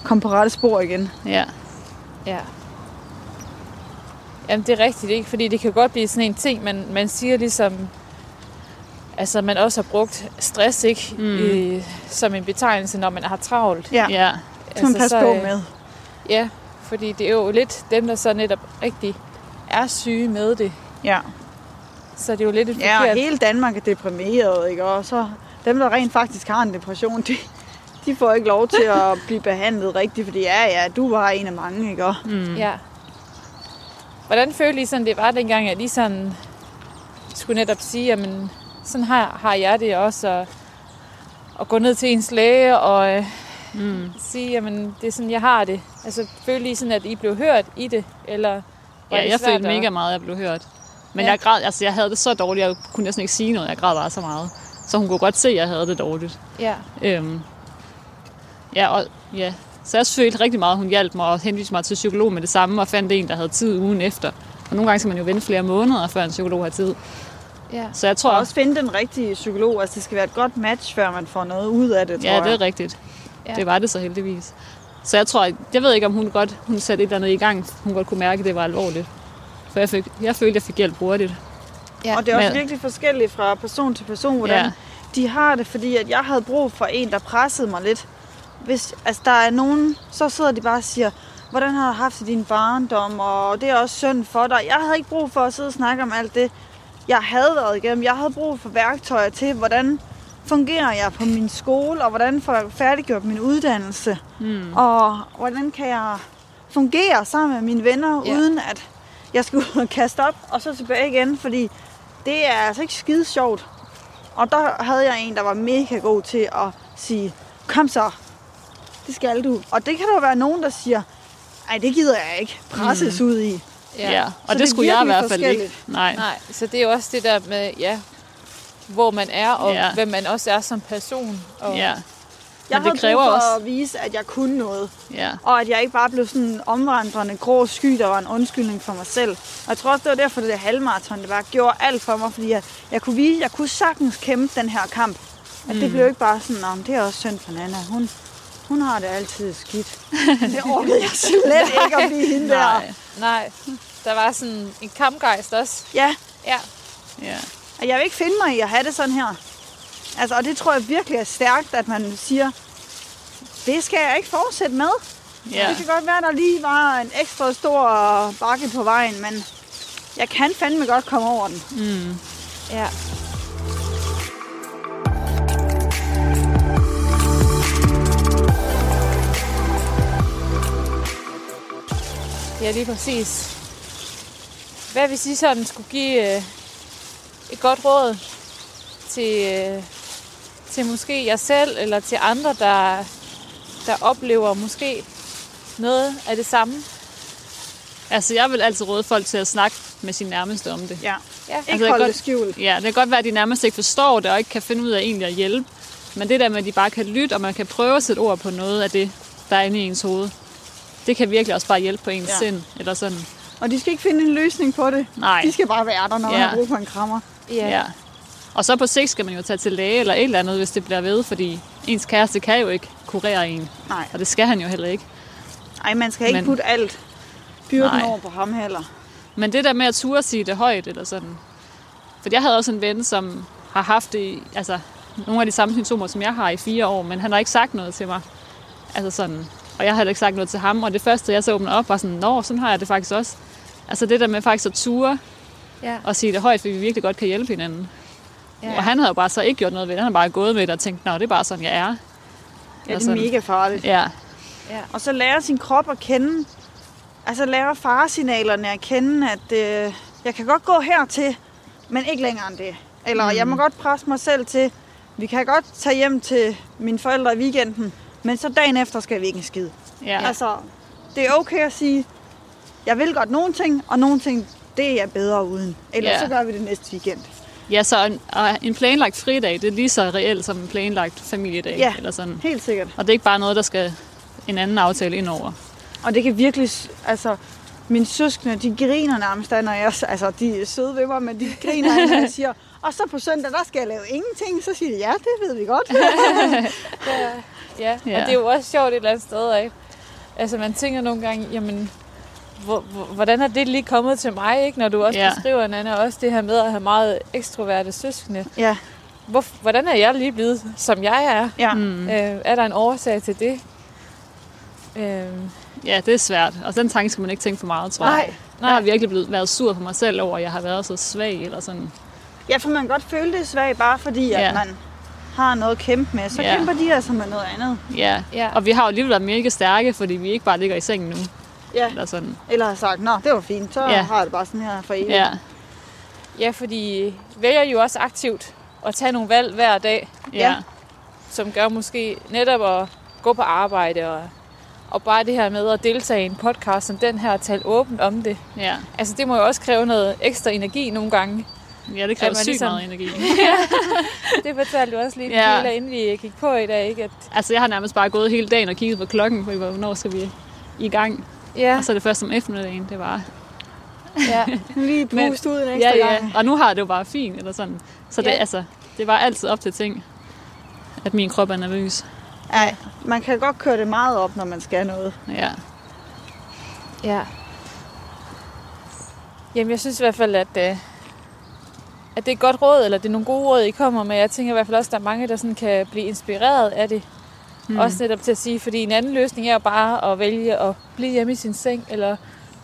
komme på rette spor igen. Ja, ja. Jamen, det er rigtigt, ikke? Fordi det kan godt blive sådan en ting, man, man siger ligesom, altså man også har brugt stress, ikke? Mm. I, som en betegnelse, når man har travlt. Ja, ja. skal man passe så, på øh, med. Ja, fordi det er jo lidt dem, der så netop rigtig er syge med det. Ja. Så det er jo lidt et ja, og hele Danmark er deprimeret, ikke? Og så dem, der rent faktisk har en depression, de, de får ikke lov til at <laughs> blive behandlet rigtigt, fordi ja, ja, du var en af mange, ikke? Og mm. Ja. Hvordan følte I sådan, det var dengang, at I sådan skulle netop sige, jamen, sådan har, har jeg det også, og, og gå ned til ens læge og øh, Mm. sige, jamen, det er sådan, jeg har det. Altså, følte I sådan, at I blev hørt i det, eller ja jeg følte at- mega meget, at jeg blev hørt. Men Ja. jeg græd, altså jeg havde det så dårligt, jeg kunne næsten ikke sige noget, jeg græd bare så meget. Så hun kunne godt se, at jeg havde det dårligt. Ja, Øhm, ja, og, ja. Så jeg følte rigtig meget, at hun hjalp mig og henviste mig til psykolog med det samme, og fandt en, der havde tid ugen efter. Og nogle gange skal man jo vente flere måneder, før en psykolog har tid. Ja. Så jeg tror og også finde den rigtige psykolog. Altså, det skal være et godt match, før man får noget ud af det, tror Ja, jeg. det er rigtigt. Ja. Det var det så heldigvis. Så jeg tror, jeg ved ikke, om hun godt hun satte et eller andet i gang. Hun godt kunne mærke, at det var alvorligt. For jeg, fik, jeg følte, at jeg fik hjælp hurtigt. Ja, og det er også men- virkelig forskelligt fra person til person, hvordan Ja. de har det, fordi at jeg havde brug for en, der pressede mig lidt. Hvis altså, der er nogen, så sidder de bare og siger, hvordan har du haft i din barndom, og det er også synd for dig. Jeg havde ikke brug for at sidde og snakke om alt det, jeg havde været igennem. Jeg havde brug for værktøjer til, hvordan fungerer jeg på min skole, og hvordan får jeg færdiggjort min uddannelse, Mm. og hvordan kan jeg fungere sammen med mine venner, ja. uden at jeg og <laughs> kaste op, og så tilbage igen, fordi det er altså ikke skide sjovt. Og der havde jeg en, der var mega god til at sige, kom så, det skal du. Og det kan der være nogen, der siger, ej, det gider jeg ikke presses mm. ud i. Ja. ja. Så Og det det, er skulle jeg i hvert fald ikke. forskelligt. Nej. Nej, så det er jo også det der med, ja, hvor man er, og Ja. hvem man også er som person. Og, Ja. Jeg Men det havde kræver brug for også- at vise, at jeg kunne noget. Ja. Og at jeg ikke bare blev sådan en omvandrende grå sky, der var en undskyldning for mig selv. Og jeg tror også, det var derfor, det der halvmarathon, det bare gjorde alt for mig, fordi jeg, jeg kunne vise, at jeg kunne sagtens kæmpe den her kamp. At Mm. det blev ikke bare sådan, "Nå, men det er også synd for Nana. Hun, hun har det altid skidt. <laughs> det orkede jeg slet ikke at blive hende der. Nej. Nej, der var sådan en kampgejst også. Ja, Ja, Ja. og jeg vil ikke finde mig i at have det sådan her. Altså, og det tror jeg virkelig er stærkt, at man siger, det skal jeg ikke fortsætte med. Ja. Det kan godt være, at der lige var en ekstra stor bakke på vejen, men jeg kan fandme godt komme over den. Mm. ja. Ja, lige præcis. Hvad hvis I sådan skulle give øh, et godt råd til, øh, til måske jer selv, eller til andre, der, der oplever måske noget af det samme? Altså, jeg vil altid råde folk til at snakke med sin nærmeste om det. Ja. Ja. Ikke Altså, holde godt- det skjult. Ja, det kan godt være, at de nærmest ikke forstår det, og ikke kan finde ud af egentlig at hjælpe. Men det der med, at de bare kan lytte, og man kan prøve at sætte ord på noget af det, der er inde i ens hoved, det kan virkelig også bare hjælpe på ens Ja. sind. Eller sådan. Og de skal ikke finde en løsning på det. Nej. De skal bare være der, når man Ja. har brug for en krammer. Ja. ja. Og så på sigt skal man jo tage til læge eller et eller andet, hvis det bliver ved, fordi ens kæreste kan jo ikke kurere en. Nej. Og det skal han jo heller ikke. Ej, man skal ikke Men- putte alt byrden Nej. over på ham heller. Men det der med at ture sige det højt, eller sådan. For jeg havde også en ven, som har haft det, i- altså, nogle af de samme symptomer, som jeg har i fire år, men han har ikke sagt noget til mig. Altså sådan, og jeg har heller ikke sagt noget til ham, og det første, jeg så åbnede op, var sådan, nå, sådan har jeg det faktisk også. Altså det der med faktisk at ture Ja. og sige det højt, fordi vi virkelig godt kan hjælpe hinanden. Ja. Ja. Og han havde jo bare så ikke gjort noget ved det. Han har bare gået med det og tænkt, nå, det er bare sådan, jeg er. Ja, det er sådan. mega farligt. Ja, Og så lære sin krop at kende. Altså lære faresignalerne at kende, at øh, jeg kan godt gå hertil, men ikke længere end det. Eller mm. jeg må godt presse mig selv til, vi kan godt tage hjem til mine forældre i weekenden, men så dagen efter skal vi ikke en skid. ja. Altså, det er okay at sige, jeg vil godt nogle ting, og nogle ting, det er bedre uden. Ellers Ja. så gør vi det næste weekend. ja så en, en planlagt fridag, det er lige så reelt som en planlagt familiedag. Ja. Eller sådan. Helt sikkert. Og det er ikke bare noget, der skal en anden aftale ind over. Og det kan virkelig, altså, mine søskende, de griner nærmest, når jeg, altså, de er søde ved mig, men de griner, når jeg siger, og så på søndag, der skal jeg lave ingenting. Så siger de, ja, det ved vi godt. <laughs> Ja, ja. Ja. og det er jo også sjovt et eller andet sted af. Altså man tænker nogle gange, jamen, hvor, hvor, hvordan er det lige kommet til mig, ikke? Når du også Ja. beskriver, Nana, også det her med at have meget ekstroverte søskende. ja, Hvor, hvordan er jeg lige blevet, som jeg er? ja. Mm. Øh, er der en årsag til det? Øh, Ja, det er svært. Og den tanke skal man ikke tænke for meget, tror jeg. Nej, Jeg har virkelig blevet, været sur på mig selv over, at jeg har været så svag. Eller sådan. Ja, for man kan godt føle det svagt, bare fordi, at Ja. man har noget at kæmpe med. Så Ja. kæmper de altså med noget andet. Ja. Ja. Og vi har jo alligevel været mega stærke, fordi vi ikke bare ligger i sengen nu. Ja. Eller sådan. Eller har sagt, nå, det var fint, så Ja. har jeg det bare sådan her for evigt. Ja, ja, fordi vælger jo også aktivt at tage nogle valg hver dag, ja. Ja. som gør måske netop at gå på arbejde og, og bare det her med at deltage i en podcast som den her og tale åbent om det. ja. Altså det må jo også kræve noget ekstra energi nogle gange. Ja, det kræver sygt ligesom- meget energi. <laughs> Det fortalte du også lige, Ja. ja. inden vi gik på i dag, ikke? At, Altså, jeg har nærmest bare gået hele dagen og kigget på klokken, for hvornår skal vi i gang. ja, Og så er det først om eftermiddagen, det var. ja, Lige <laughs> Men- puste ud en ekstra Ja, ja. gang. Og nu har det jo bare fint, eller sådan. Så det, Ja. altså, det var altid op til ting, at min krop er nervøs. Ja, man kan godt køre det meget op, når man skal noget. Ja. ja. Jamen, jeg synes i hvert fald, at, øh, at det er et godt råd, eller det er nogle gode råd, I kommer med. Jeg tænker i hvert fald også, at der er mange, der sådan kan blive inspireret af det. Mm. Også netop til at sige, fordi en anden løsning er jo bare at vælge at blive hjemme i sin seng, eller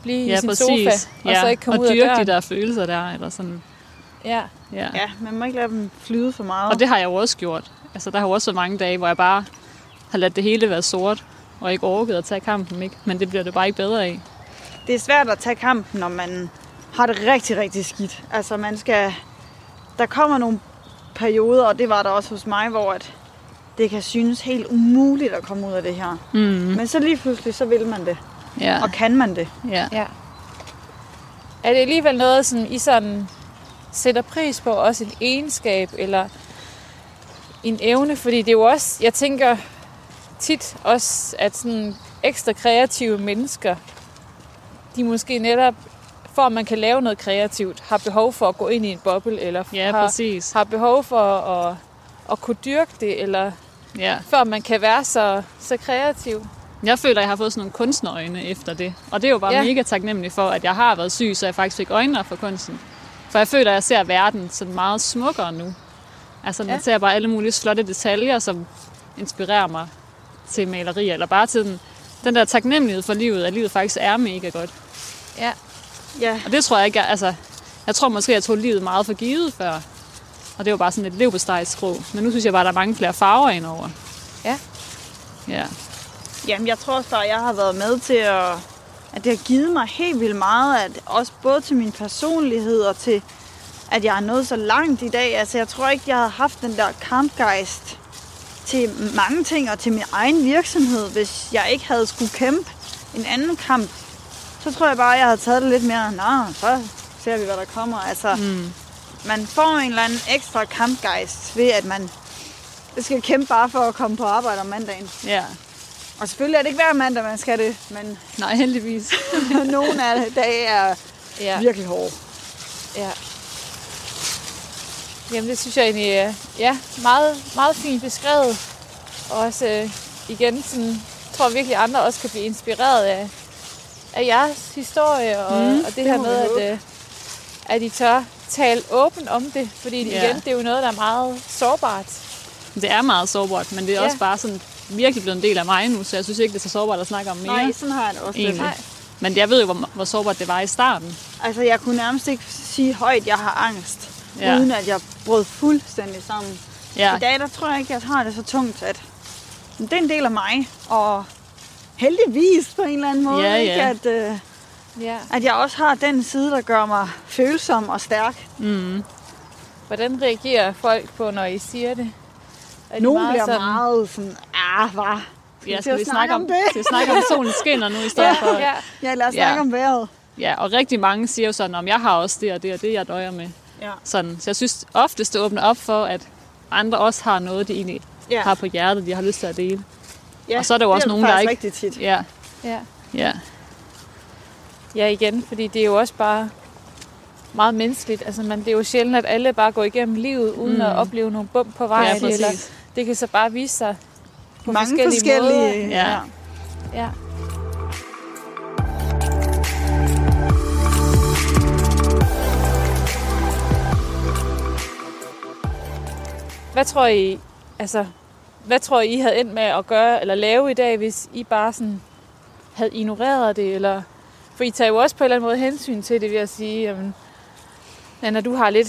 blive ja, i sin præcis. sofa, og ja. så ikke komme og ud af dyrke døren. de der følelser der, eller sådan. Ja, Ja. Ja, man må ikke lade dem flyde for meget. Og det har jeg jo også gjort. Altså, der har jo også været mange dage, hvor jeg bare har ladet det hele være sort, og ikke orket at tage kampen, ikke? Men det bliver det bare ikke bedre af. det er svært at tage kampen, når man har det rigtig, rigtig skidt. Altså man skal... Der kommer nogle perioder, og det var der også hos mig, hvor at det kan synes helt umuligt at komme ud af det her. Mm. Men så lige pludselig, så vil man det. Ja. Og kan man det. ja. ja. Er det alligevel noget, som I sådan sætter pris på, også en egenskab, eller en evne? Fordi det er jo også, jeg tænker tit også, at sådan ekstra kreative mennesker, de måske netop, for at man kan lave noget kreativt, har behov for at gå ind i en boble, eller Ja, har, præcis. har behov for at, at kunne dyrke det, eller Ja. før man kan være så, så kreativ. Jeg føler, at jeg har fået sådan nogle kunstnerøjne efter det. Og det er jo bare ja. Mega taknemmelig for, at jeg har været syg, så jeg faktisk fik øjnene for kunsten. For jeg føler, at jeg ser verden sådan meget smukkere nu. Altså, ja. Jeg ser bare alle mulige flotte detaljer, som inspirerer mig til malerier. Eller bare til den, den der taknemmelighed for livet, at livet faktisk er mega godt. Ja. Ja, Og det tror jeg ikke, jeg, altså... Jeg tror måske, jeg tog livet meget for givet før. Og det var bare sådan et levbestejskrog. Men nu synes jeg bare, at der er mange flere farver indover. Ja. Ja. Jamen, jeg tror også bare, at jeg har været med til at... At det har givet mig helt vildt meget, at også både til min personlighed og til, at jeg er nået så langt i dag. Altså, jeg tror ikke, jeg havde haft den der kampgejst til mange ting og til min egen virksomhed, hvis jeg ikke havde skulle kæmpe en anden kamp så tror jeg bare, at jeg havde taget det lidt mere, nå, så ser vi, hvad der kommer. Altså, mm. man får en eller anden ekstra kampgejst ved, at man skal kæmpe bare for at komme på arbejde om mandagen. Ja. Og selvfølgelig er det ikke hver mandag, man skal det, men Nej, heldigvis. <laughs> nogle af dage er Ja. virkelig hårde. Ja. Jamen det synes jeg egentlig er ja, meget, meget fint beskrevet. Og også øh, igen, sådan, tror jeg virkelig, andre også kan blive inspireret af, af jeres historie. Og, mm, og det, det her med, at, øh, at I tør tale åbent om det. Fordi Ja. igen, det er jo noget, der er meget sårbart. Det er meget sårbart, men det er Ja. også bare sådan virkelig blevet en del af mig nu, så jeg synes ikke, det er så sårbart at snakke om mere. Nej, sådan har jeg det også lidt. Nej. Men jeg ved jo, hvor, hvor sårbart det var i starten. Altså, jeg kunne nærmest ikke sige højt, at jeg har angst, Ja. ja. uden at jeg brød fuldstændig sammen. Ja, I dag, der tror jeg ikke, at jeg har det så tungt, at det er en del af mig, og heldigvis på en eller anden måde, Ja, Ikke? ja. At, øh, Ja. at jeg også har den side, der gør mig følsom og stærk. Hvordan reagerer folk på, når I siger det? Er de Nogle bliver sådan- meget sådan, ah, hvad? ja til skal vi snakke snakke om om, det? skal vi snakke om, solen skinner nu i stedet for? Ja, Ja, lad os Ja. snakke om vejret. Ja, og rigtig mange siger jo sådan, om jeg har også det og det og det, jeg døjer med. Ja. Sådan. Så jeg synes oftest, det åbner op for, at andre også har noget, de egentlig Ja. har på hjertet, de har lyst til at dele. Ja. og så er der jo også det nogen, der ikke- rigtig tit. Ja, ja. ja. Ja, igen, fordi det er jo også bare meget menneskeligt. Altså, man, det er jo sjældent, at alle bare går igennem livet, uden mm. at opleve nogle bump på vejen. Ja, eller det kan så bare vise sig på Mange forskellige, forskellige. måder. Ja. Ja. Hvad tror I, altså, hvad tror I, I havde endt med at gøre eller lave i dag, hvis I bare sådan havde ignoreret det? Eller, for I tager jo også på en eller anden måde hensyn til det ved at sige, jamen, når du har lidt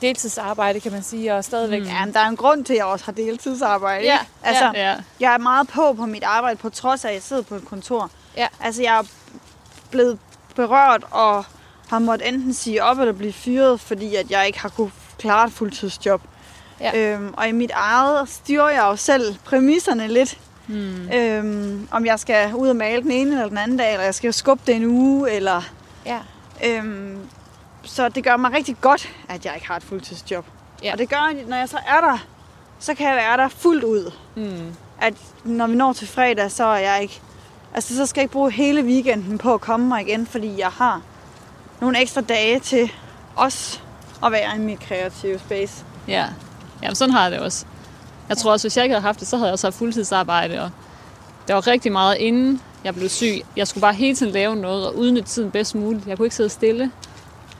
deltidsarbejde, kan man sige, og stadigvæk... Mm. Ja, men der er en grund til, at jeg også har deltidsarbejde. Ja? Altså, Ja, jeg er meget på på mit arbejde, på trods af, at jeg sidder på et kontor. Ja. Altså, jeg er blevet berørt og har måttet enten sige op eller blive fyret, fordi at jeg ikke har kunne klare et fuldtidsjob. Ja. Øhm, og i mit eget styrer jeg jo selv præmisserne lidt. Hmm. Øhm, om jeg skal ud og male den ene eller den anden dag, eller jeg skal skubbe det en uge, eller... Ja. Øhm, så det gør mig rigtig godt, at jeg ikke har et fuldtidsjob. Ja. Og det gør, at når jeg så er der, så kan jeg være der fuldt ud. Mm. At når vi når til fredag, så er jeg ikke... Altså, så skal jeg ikke bruge hele weekenden på at komme mig igen, fordi jeg har nogle ekstra dage til også at være i mit kreative space. Ja. Jamen, sådan har jeg det også. Jeg tror også, hvis jeg ikke havde haft det, så havde jeg også haft fuldtidsarbejde. Og der var rigtig meget inden jeg blev syg. Jeg skulle bare hele tiden lave noget og udnytte tiden bedst muligt. Jeg kunne ikke sidde stille.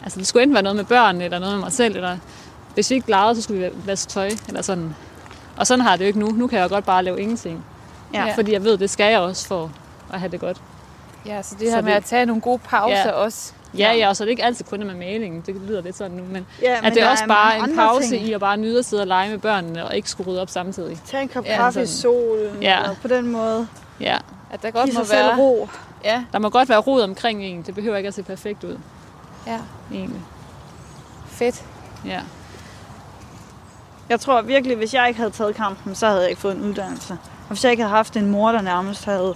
Altså, det skulle enten være noget med børn, eller noget med mig selv, eller hvis vi ikke legede, så skulle vi vaske tøj, eller sådan. Og sådan har jeg det jo ikke nu. Nu kan jeg jo godt bare lave ingenting. Ja. Fordi jeg ved, det skal jeg også for at have det godt. Ja, så det Så her med det- at tage nogle gode pauser Ja. også. Ja, ja, og så er det ikke altid kun med malingen. Det lyder lidt sådan nu, men, Ja, at det er også bare mange en pause ting. i at bare nyde at sidde og lege med børnene, og ikke skulle rydde op samtidig. Tag en kop Ja, kaffe i solen, Ja. eller på den måde. Ja, At der godt Giv må sig selv være... ro. Ja, der må godt være rod omkring en. Det behøver ikke at se perfekt ud, ja. egentlig. Fedt. Ja. Jeg tror virkelig, hvis jeg ikke havde taget kampen, så havde jeg ikke fået en uddannelse. Og hvis jeg ikke havde haft en mor, der nærmest havde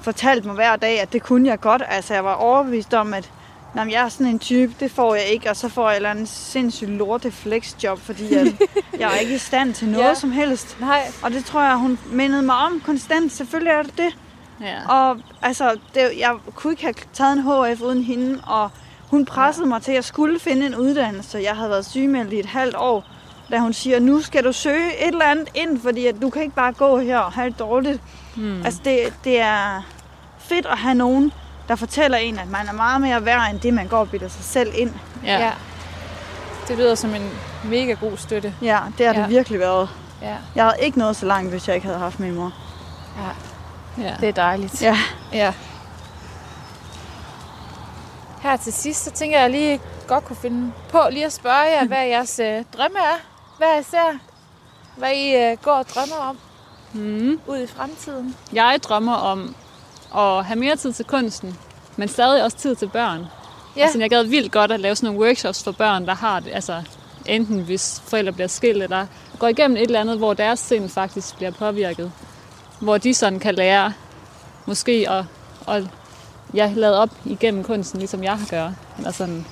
fortalt mig hver dag, at det kunne jeg godt. Altså, jeg var overbevist om, at Jamen, jeg er sådan en type, det får jeg ikke, og så får jeg et eller andet sindssygt lorte flexjob, fordi at <laughs> jeg er ikke i stand til noget Ja. ja. som helst. Nej, Og det tror jeg, hun mindede mig om konstant. Selvfølgelig er det det. ja. Og altså, det, jeg kunne ikke have taget en HF uden hende, og hun pressede mig til, at jeg skulle finde en uddannelse. Jeg havde været sygemeldt i et halvt år, da hun siger, nu skal du søge et eller andet ind, fordi at du kan ikke bare gå her og have det dårligt. Hmm. Altså, det, det er fedt at have nogen, der fortæller en, at man er meget mere værd, end det, man går og bilder sig selv ind. ja. ja. Det lyder som en mega god støtte. Ja, det har Ja. det virkelig været. Ja, Jeg havde ikke nået så langt, hvis jeg ikke havde haft min mor. ja. ja. Det er dejligt. Ja. Ja. Her til sidst, så tænker jeg lige godt kunne finde på lige at spørge jer, hvad jeres øh, drømme er. Hvad I ser, hvad I øh, går og drømmer om Mm. ud i fremtiden. Jeg drømmer om at have mere tid til kunsten, men stadig også tid til børn. Ja. Altså, jeg gad vildt godt at lave sådan nogle workshops for børn, der har det, altså enten hvis forældre bliver skilt, eller går igennem et eller andet, hvor deres sind faktisk bliver påvirket. Hvor de sådan kan lære måske at, at jeg lavede op igennem kunsten, ligesom jeg har gør. Eller sådan.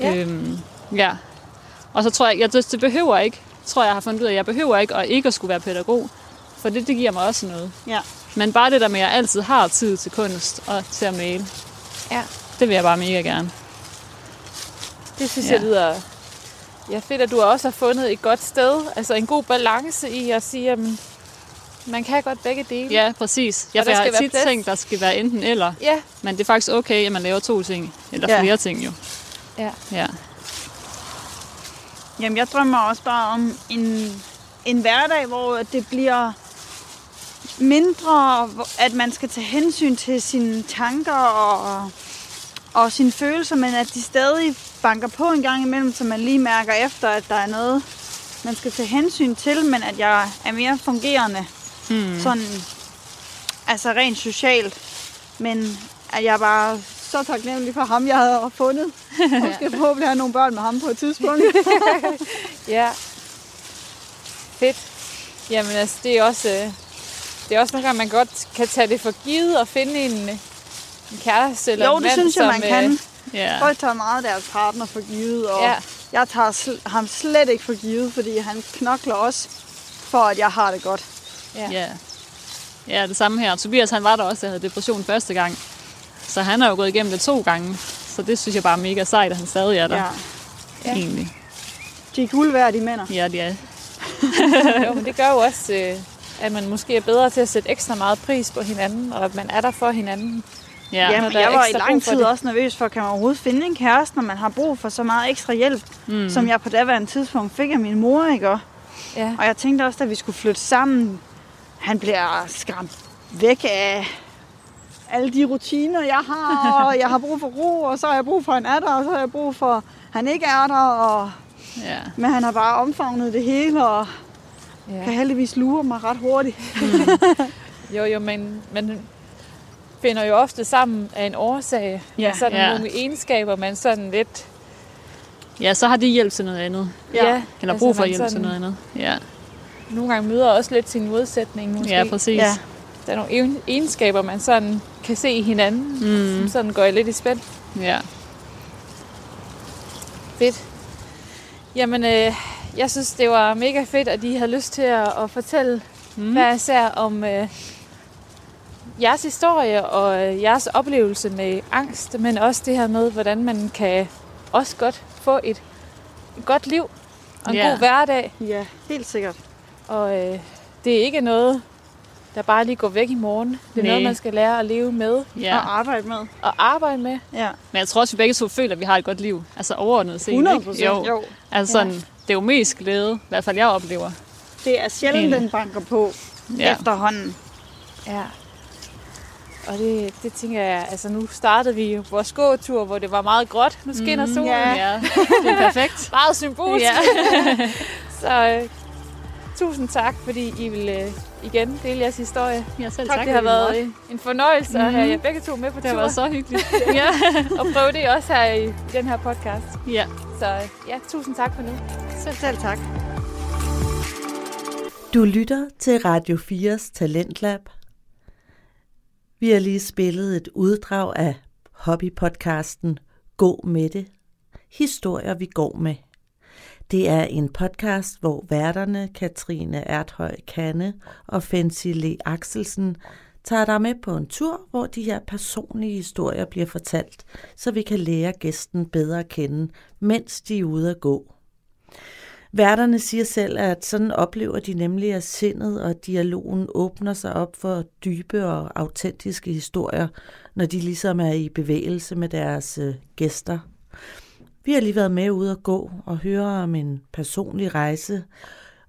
Ja. Øhm, ja. Og så tror jeg, jeg det, behøver ikke, tror jeg, har fundet ud af, at jeg behøver ikke at ikke at skulle være pædagog. For det, det giver mig også noget. Ja. Men bare det der med, at jeg altid har tid til kunst og til at male, Ja. det vil jeg bare mega gerne. Det synes Ja. ja. jeg lyder ja, fedt, at du også har fundet et godt sted. Altså en god balance i at sige, at man kan godt begge dele. Ja, præcis. Jeg Og der har skal være tit plads. tænkt, der skal være enten eller. Ja. Men det er faktisk okay, at man laver to ting. Eller Ja. flere ting jo. Ja. Ja. Jamen, jeg drømmer også bare om en, en hverdag, hvor det bliver mindre, at man skal tage hensyn til sine tanker og, og sine følelser, men at de stadig banker på en gang imellem, så man lige mærker efter, at der er noget, man skal tage hensyn til, men at jeg er mere fungerende, Mm. sådan, altså rent socialt, men at jeg bare så taknemmelig for ham, jeg havde fundet. <laughs> Og skal forhåbentlig have nogle børn med ham på et tidspunkt. <laughs> Ja. Fedt. Jamen altså, det er også, øh, det er også nogle gange, man godt kan tage det for givet og finde en, en kæreste eller jo, en det mand, synes jeg, man som, kan. øh, Ja. Folk tager meget deres partner for givet, og Ja. jeg tager sl- ham slet ikke for givet, fordi han knokler også for, at jeg har det godt. Ja. ja. Ja, det samme her. Tobias, han var der også, der havde depression første gang. Så han har jo gået igennem det to gange. Så det synes jeg bare er mega sejt, at han stadig er der. Ja. Ja. Egentlig. De er guld værd, de mænd. Ja, det er. jo, men det gør jo også, øh, at man måske er bedre til at sætte ekstra meget pris på hinanden, og at man er der for hinanden. Ja. Ja, er jeg var i lang tid også nervøs for, kan man overhovedet finde en kæreste, når man har brug for så meget ekstra hjælp, mm. som jeg på daværende tidspunkt fik af min mor, ikke? Og- Ja. Og jeg tænkte også, da vi skulle flytte sammen, han bliver skræmt væk af alle de rutiner, jeg har, og jeg har brug for ro, og så har jeg brug for, at han er der, og så har jeg brug for, at han ikke er der, og, ja. men han har bare omfavnet det hele, og Ja. kan heldigvis lure mig ret hurtigt. <laughs> Jo, jo, men man finder jo ofte sammen af en årsag. Ja. sådan Ja. nogle egenskaber, man sådan lidt... ja, så har de hjælp til noget andet. Ja. Eller brug for hjælp til sådan noget andet. Ja, Nogle gange møder også lidt sin modsætning måske. ja præcis. Ja. Der er nogle egen- egenskaber, man sådan kan se i hinanden, mm. som sådan går lidt i spænd. Ja. Fedt. Jamen, øh, jeg synes, det var mega fedt, at I havde lyst til at, at fortælle mm. hver især om øh, jeres historie og øh, jeres oplevelse med angst, men også det her med, hvordan man kan også godt få et, et godt liv og en Ja. god hverdag. Ja, helt sikkert. Og øh, det er ikke noget, der bare lige går væk i morgen. Det er Nej. noget, man skal lære at leve med ja. Og arbejde med. og arbejde med. Ja, Men jeg tror også, vi begge to føler, at vi har et godt liv. Altså overordnet set. 100 ikke? procent. Jo. Jo. Altså sådan, det er jo mest glæde, i hvert fald jeg oplever. Det er sjældent, Enig. den banker på Ja. efterhånden. Ja. Og det, det tænker jeg, altså nu startede vi vores gåtur, hvor det var meget gråt. Nu skinner Mm, solen. ja. ja. Det er perfekt. <laughs> Meget symbolsk. Ja. <laughs> Så øh, tusind tak, fordi I vil øh, igen dele jeres historie. Ja, selv Tak, tak. det har været øh, en fornøjelse at have Mhm. jer begge to med på Det har tur. været så hyggeligt. <laughs> ja. Og prøve det også her i, i den her podcast. ja. Så øh, ja, tusind tak for nu. Selv, selv tak. Du lytter til Radio 4's Talentlab. Vi har lige spillet et uddrag af hobbypodcasten Gå med det. Historier vi går med. Det er en podcast, hvor værterne Katrine Erthøj Kanne og Fancy Le Axelsen tager dig med på en tur, hvor de her personlige historier bliver fortalt, så vi kan lære gæsten bedre at kende, mens de er ude at gå. Værterne siger selv, at sådan oplever de nemlig, at sindet og dialogen åbner sig op for dybe og autentiske historier, når de ligesom er i bevægelse med deres øh, gæster. Vi har lige været med ude at gå og høre om en personlig rejse,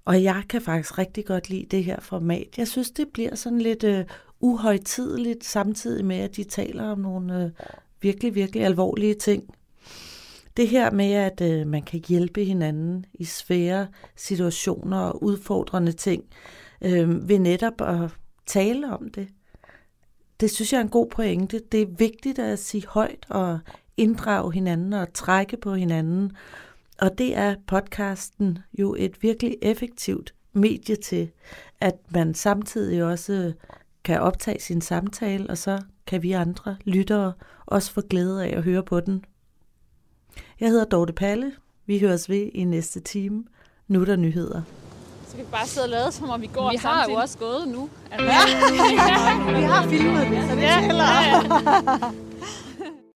og jeg kan faktisk rigtig godt lide det her format. Jeg synes, det bliver sådan lidt øh, uhøjtideligt, samtidig med, at de taler om nogle øh, virkelig, virkelig alvorlige ting. Det her med, at øh, man kan hjælpe hinanden i svære situationer og udfordrende ting, øh, ved netop at tale om det. Det synes jeg er en god pointe. Det er vigtigt at sige højt og inddrage hinanden og trække på hinanden. Og det er podcasten jo et virkelig effektivt medie til, at man samtidig også kan optage sin samtale, og så kan vi andre lyttere også få glæde af at høre på den. Jeg hedder Dorte Palle. Vi høres ved i næste time. Nu er der nyheder. Så kan vi bare sidde og lade, som om vi går Vi har samtidig. jo også gået nu. Altså, <laughs> Vi har filmet det, så det Ja, tæller. ja, ja. <laughs>